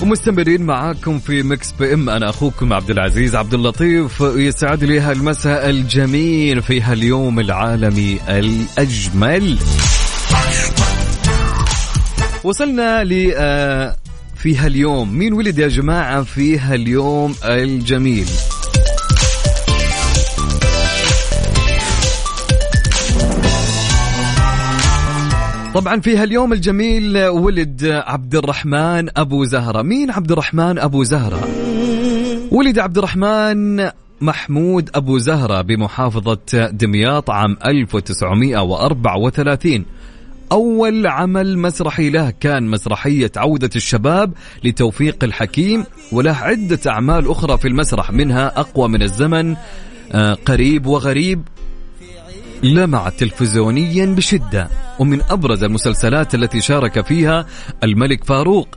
ومستمرين معاكم في Mix PM. أنا أخوكم عبد العزيز عبد اللطيف. يسعد لي هالمساء الجميل في هاليوم العالمي الأجمل. وصلنا ل آه، في هاليوم. مين ولد يا جماعة في هاليوم الجميل؟ طبعا في هاليوم الجميل ولد عبد الرحمن أبو زهرة. مين عبد الرحمن أبو زهرة؟ ولد عبد الرحمن محمود أبو زهرة بمحافظة دمياط عام 1934 أول عمل مسرحي له كان مسرحية عودة الشباب لتوفيق الحكيم وله عدة أعمال أخرى في المسرح منها أقوى من الزمن آه، قريب وغريب. لمع تلفزيونيا بشدة. ومن أبرز المسلسلات التي شارك فيها الملك فاروق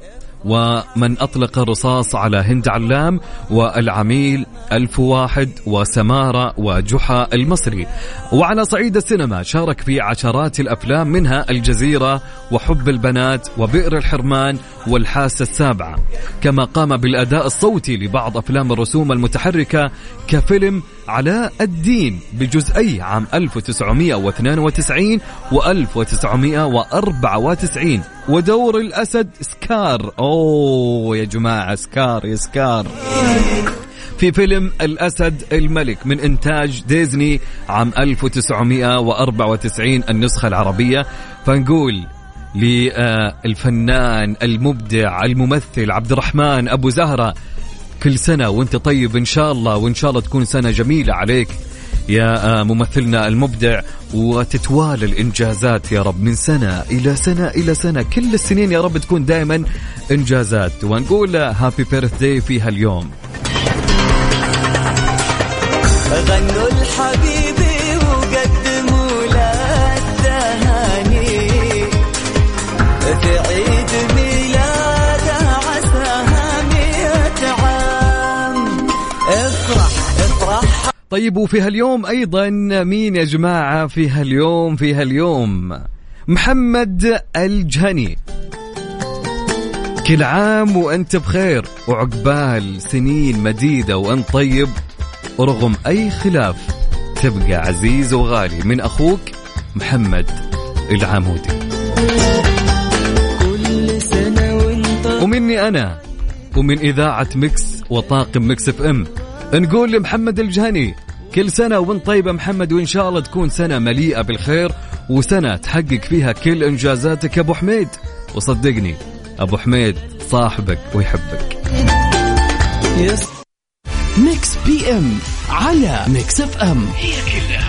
ومن أطلق الرصاص على هند علام والعميل ألف واحد وسمارة وجحا المصري. وعلى صعيد السينما شارك في عشرات الأفلام منها الجزيرة وحب البنات وبئر الحرمان والحاسة السابعة. كما قام بالأداء الصوتي لبعض أفلام الرسوم المتحركة كفيلم علاء الدين بجزئي عام 1992 و 1994 ودور الأسد سكار. أوه يا جماعة سكار يا سكار. في فيلم الأسد الملك من إنتاج ديزني عام 1994 النسخة العربية. فنقول للفنان المبدع الممثل عبد الرحمن أبو زهرة. كل سنة وأنت طيب إن شاء الله وإن شاء الله تكون سنة جميلة عليك يا ممثلنا المبدع. وتتوالى الإنجازات يا رب من سنة إلى سنة إلى سنة. كل السنين يا رب تكون دائما إنجازات. ونقول هابي بيرث داي في هاليوم. غنوا الحبيبي طيب وفي هاليوم أيضا مين يا جماعة في هاليوم في هاليوم؟ محمد الجهني. كل عام وأنت بخير وعقبال سنين مديدة وأنت طيب ورغم أي خلاف تبقى عزيز وغالي. من أخوك محمد العمودي. ومني أنا ومن إذاعة Mix وطاقم Mix FM. نقول لمحمد الجهني كل سنة وأنت طيب يا محمد وإن شاء الله تكون سنة مليئة بالخير وسنة تحقق فيها كل إنجازاتك. يا أبو حميد وصدقني أبو حميد صاحبك ويحبك. Mix PM على Mix FM. هي كلها.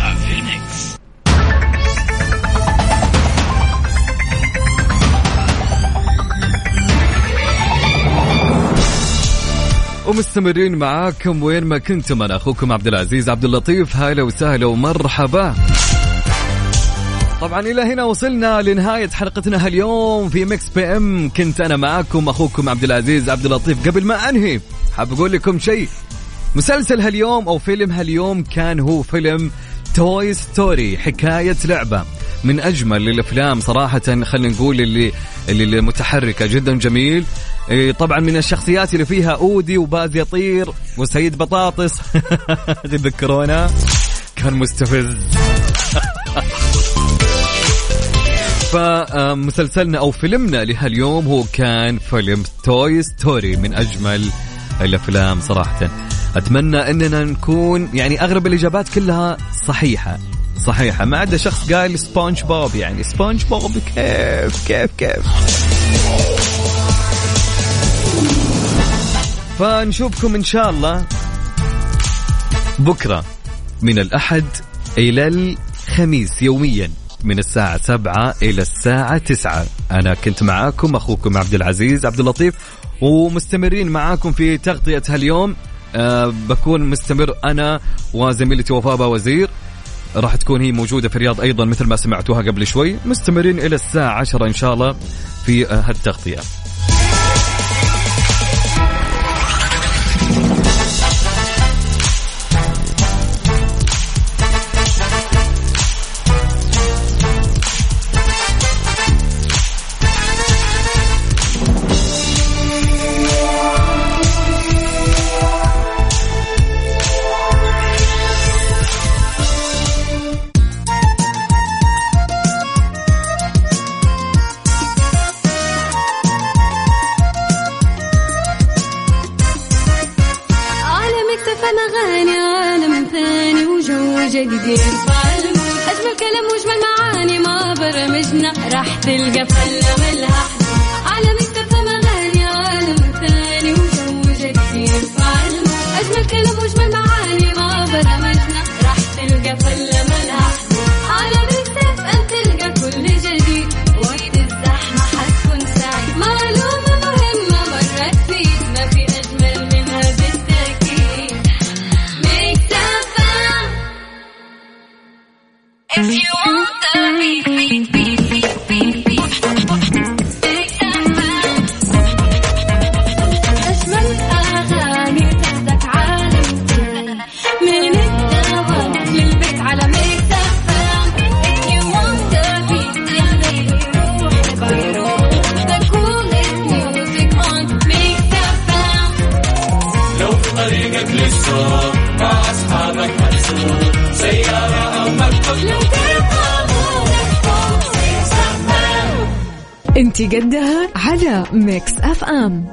ومستمرين معاكم وين ما كنتم. أنا أخوكم عبد العزيز عبد اللطيف. هلا وسهلا ومرحبا. طبعا إلى هنا وصلنا لنهاية حلقتنا هاليوم في Mix PM. كنت أنا معاكم أخوكم عبد العزيز عبد اللطيف. قبل ما أنهي حاب أقول لكم شيء. مسلسل هاليوم أو فيلم هاليوم كان هو فيلم Toy Story حكاية لعبة. من أجمل الأفلام صراحة خلينا نقول اللي اللي متحركة. جدا جميل. طبعا من الشخصيات اللي فيها أودي وباز يطير وسيد بطاطس. تذكرونا كان مستفز. فمسلسلنا أو فيلمنا لهاليوم هو كان فيلم توي ستوري من أجمل الأفلام صراحة. أتمنى أننا نكون يعني اغلب الإجابات كلها صحيحة. صحيحة. ما عدا شخص قال سبونج بوب يعني سبونج بوب كيف كيف كيف؟ فنشوفكم إن شاء الله. بكرة من الأحد إلى الخميس يوميا من الساعة سبعة إلى الساعة تسعة. أنا كنت معاكم أخوكم عبد العزيز عبد اللطيف ومستمرين معاكم في تغطية هاليوم. أه بكون مستمر أنا وزميلتي وفاء وزير. راح تكون هي موجودة في الرياض أيضا مثل ما سمعتوها قبل شوي. مستمرين إلى الساعة عشرة إن شاء الله في آه، هالتغطية. انت قدها على Mix FM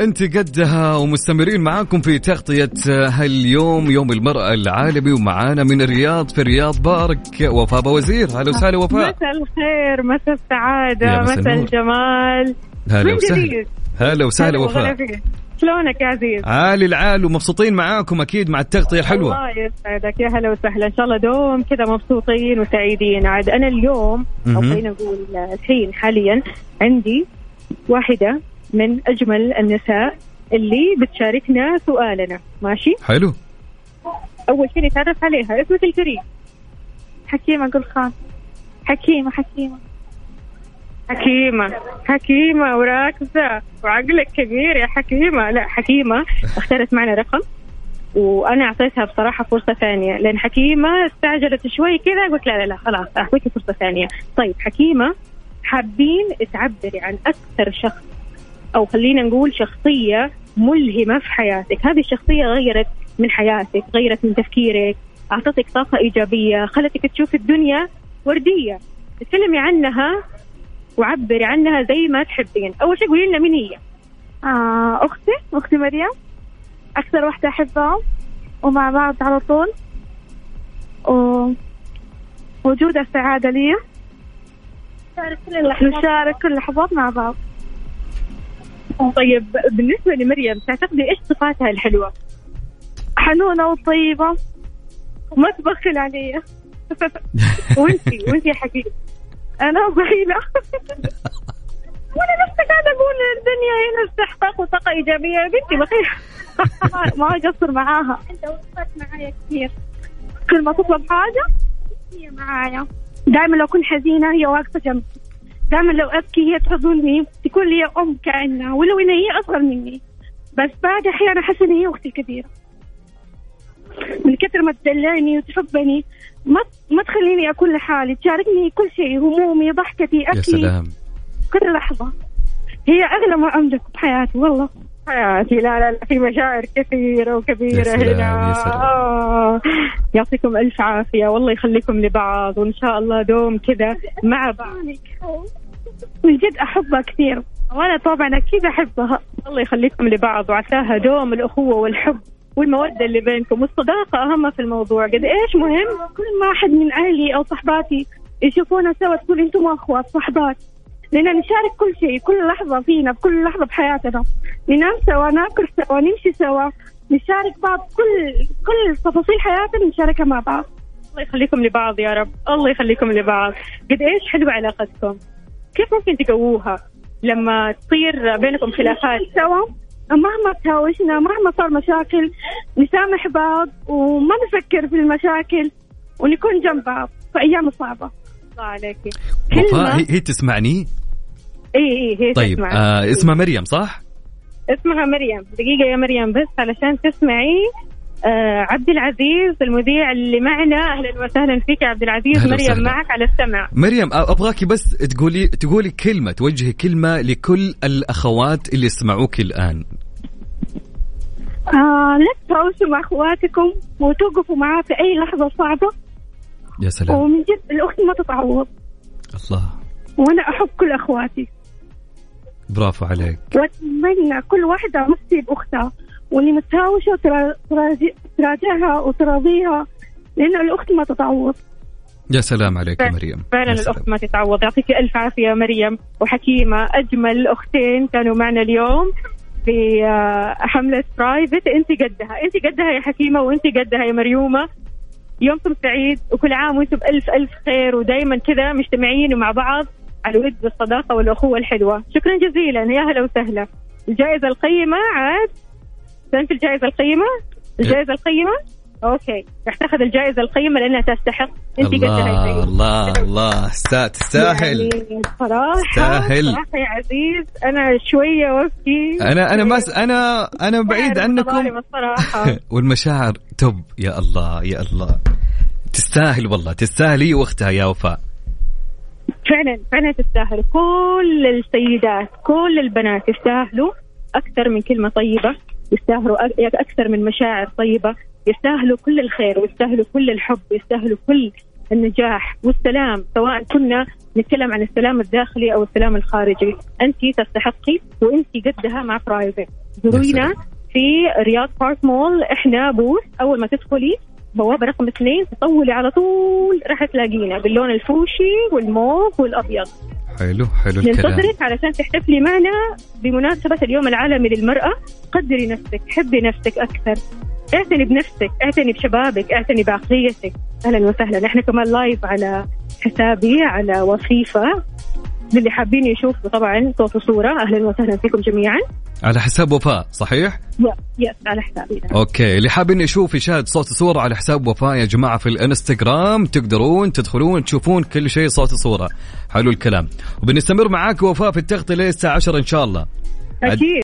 انت قدها ومستمرين معاكم في تغطية هاليوم يوم المرأة العالمي ومعانا من الرياض في الرياض Park وفاء وزير هلا وسهلا وفاء مساء الخير مساء السعادة مساء. الجمال هلا من وسهلا جديد. هلا وسهلا وفاء فيك. شلونك يا عزيز؟ عالي العال ومبسوطين معاكم أكيد مع التغطية الحلوة. الله يسعدك. يا هلا وسهلا. إن شاء الله دوم كذا مبسوطين وسعيدين. عاد أنا اليوم أو. خلينا نقول الحين حاليا عندي واحدة من أجمل النساء اللي بتشاركنا سؤالنا. ماشي؟ حلو. أول شيء نتعرف عليها. اسمك الكريم. حكيمة قل خان حكيمة حكيمة. حكيمة. حكيمة وراكزة وعقلك كبير يا حكيمة. لا حكيمة. اختارت معنا رقم. وأنا أعطيتها بصراحة فرصة ثانية. لأن حكيمة استعجلت شوي كذا قلت لا لا لا خلاص أعطيك فرصة ثانية. طيب حكيمة حابين تعبري عن أكثر شخص أو خلينا نقول شخصية ملهمة في حياتك. هذه الشخصية غيرت من حياتك غيرت من تفكيرك أعطتك طاقة إيجابية خلتك تشوف الدنيا وردية. تكلمي عنها وعبري عنها زي ما تحبين. أول شيء قولي لنا مين هي. آه أختي أختي مريم. أكثر واحدة أحبها. ومع بعض على طول. و... وجود السعادة لي. نشارك كل اللحظات. مع بعض. طيب بالنسبة لمريم تعتقدي إيش صفاتها الحلوة؟ حنونة وطيبة. وما تبخل علي وأنتي وأنتي يا حكيم أنا بخيلة وأنا نفسي قاعدة أقول الدنيا هنا استحقاق وطاقة إيجابية. يا بنتي بخيلة ما أقصر معاها. أنت وقفت معايا كثير. كل ما تطلب حاجة. هي معايا. دائما لو كنت حزينة هي واقفة جنبي. دائما لو أبكي هي تحضني تكون لي أم كأنها. ولو إن هي أصغر مني. بس بعد أحيانا أحس إن هي أختي الكبيرة. من كثر ما تدلعني وتحبني ما ما تخليني أكون لحالي تشاركني كل شيء همومي ضحكتي يا أكلي. سلام. كل لحظة. هي اغلى ما أملك بحياتي والله. حياتي لا لا لا في مشاعر كثيرة وكبيرة يا سلام، هنا. يا سلام. آه. يعطيكم ألف عافية والله يخليكم لبعض وإن شاء الله دوم كذا مع بعض. من جد أحبها كثير وأنا طبعا أكيد أحبها. الله يخليكم لبعض وعساها دوم الأخوة والحب. والمودة اللي بينكم والصداقة أهم في الموضوع. قد إيش مهم؟ كل ما أحد من أهلي أو صحباتي يشوفونا سوا تقول أنتم اخوات صحبات. لأننا نشارك كل شيء كل لحظة فينا بكل لحظة بحياتنا ننام سوا ناكل سوا نمشي سوا نشارك بعض كل كل تفاصيل حياتنا نشاركها مع بعض. الله يخليكم لبعض يا رب. الله يخليكم لبعض. قد إيش حلوة علاقتكم؟ كيف ممكن تقووها لما تصير بينكم خلافات؟ سوا. مهما تهاوشنا مهما صار مشاكل نسامح بعض وما نفكر في المشاكل ونكون جنب بعض في أيام صعبة. الله عليكي وفاء هي, هي تسمعني؟ إي إي هي طيب تسمع. آه اسمها مريم صح؟ اسمها مريم. دقيقة يا مريم بس علشان تسمعي آه عبد العزيز المذيع اللي معنا. أهلا وسهلا فيك يا عبد العزيز. مريم وسهلا. معك على السمع. مريم آه، أبغاكي بس تقولي تقولي كلمة توجهي كلمة لكل الأخوات اللي يسمعوك الآن. آه لا تتهاوشوا مع أخواتكم وتوقفوا معاه في أي لحظة صعبة. يا سلام. ومن جد الأخت ما تتعوض. الله. وأنا أحب كل أخواتي. برافو عليك. وأتمنى كل واحدة مفتي باختها واللي متهاوشة ترا- تراجع تراجعها وتراضيها. لأن الأخت ما تتعوض. يا سلام عليك يا مريم. فعلا يا. الأخت ما تتعوض. يعطيك ألف عافية مريم. وحكيمة أجمل أختين كانوا معنا اليوم. في آه، حملة Private انت قدها. انت قدها يا حكيمة وانت قدها يا مريومة. يومكم سعيد وكل عام وأنتم بألف ألف خير ودائما كذا مجتمعين ومع بعض على الود والصداقة والأخوة الحلوه شكرا جزيلا. يا هلا وسهلا. الجائزة القيمة عاد. سنت الجائزة القيمة؟ الجائزة القيمة؟ okay. راح تاخذ الجائزة القيمة لأنها تستحق. انت الله. الله الله. ستا- تستاهل. يعني صراحة تستاهل. يا عزيز. أنا شوية وابكي أنا أنا بس أنا أنا بعيد عنكم. والمشاعر توب. يا الله يا الله. تستاهل والله. تستاهل هي وأختها يا وفاء. فعلا فعلا تستاهل. كل السيدات كل البنات يستاهلوا أكثر من كلمة طيبة. يستاهلوا أك- أكثر من مشاعر طيبة. يستاهلوا كل الخير ويستاهلوا كل الحب يستاهلوا كل النجاح والسلام. سواء كنا نتكلم عن السلام الداخلي أو السلام الخارجي. أنت تستحقي وأنت قدها مع برايفت زورونا في رياض بارك مول إحنا بوث أول ما تدخلي بوابه رقم اثنين تطولي على طول راح تلاقينا باللون الفوشي والموف والأبيض. حلو حلو الكلام. ننتظرك علشان تحتفلي معنا بمناسبة اليوم العالمي للمرأة. قدري نفسك حبي نفسك أكثر. اعتني بنفسك اعتني بشبابك اعتني بعقليتك. أهلا وسهلا. إحنا كمان live على حسابي على وصيفة. للي حابين يشوفوا طبعا صوت وصورة. أهلا وسهلا فيكم جميعا. على حساب وفاء صحيح؟ yes yes على حسابي okay. اللي حابين يشوف يشاهد صوت صورة على حساب وفاء يا جماعة في الإنستغرام تقدرون تدخلون تشوفون كل شيء صوت صورة حلو الكلام. وبنستمر معاك وفاء في التغطية للساعة 10 إن شاء الله. أكيد.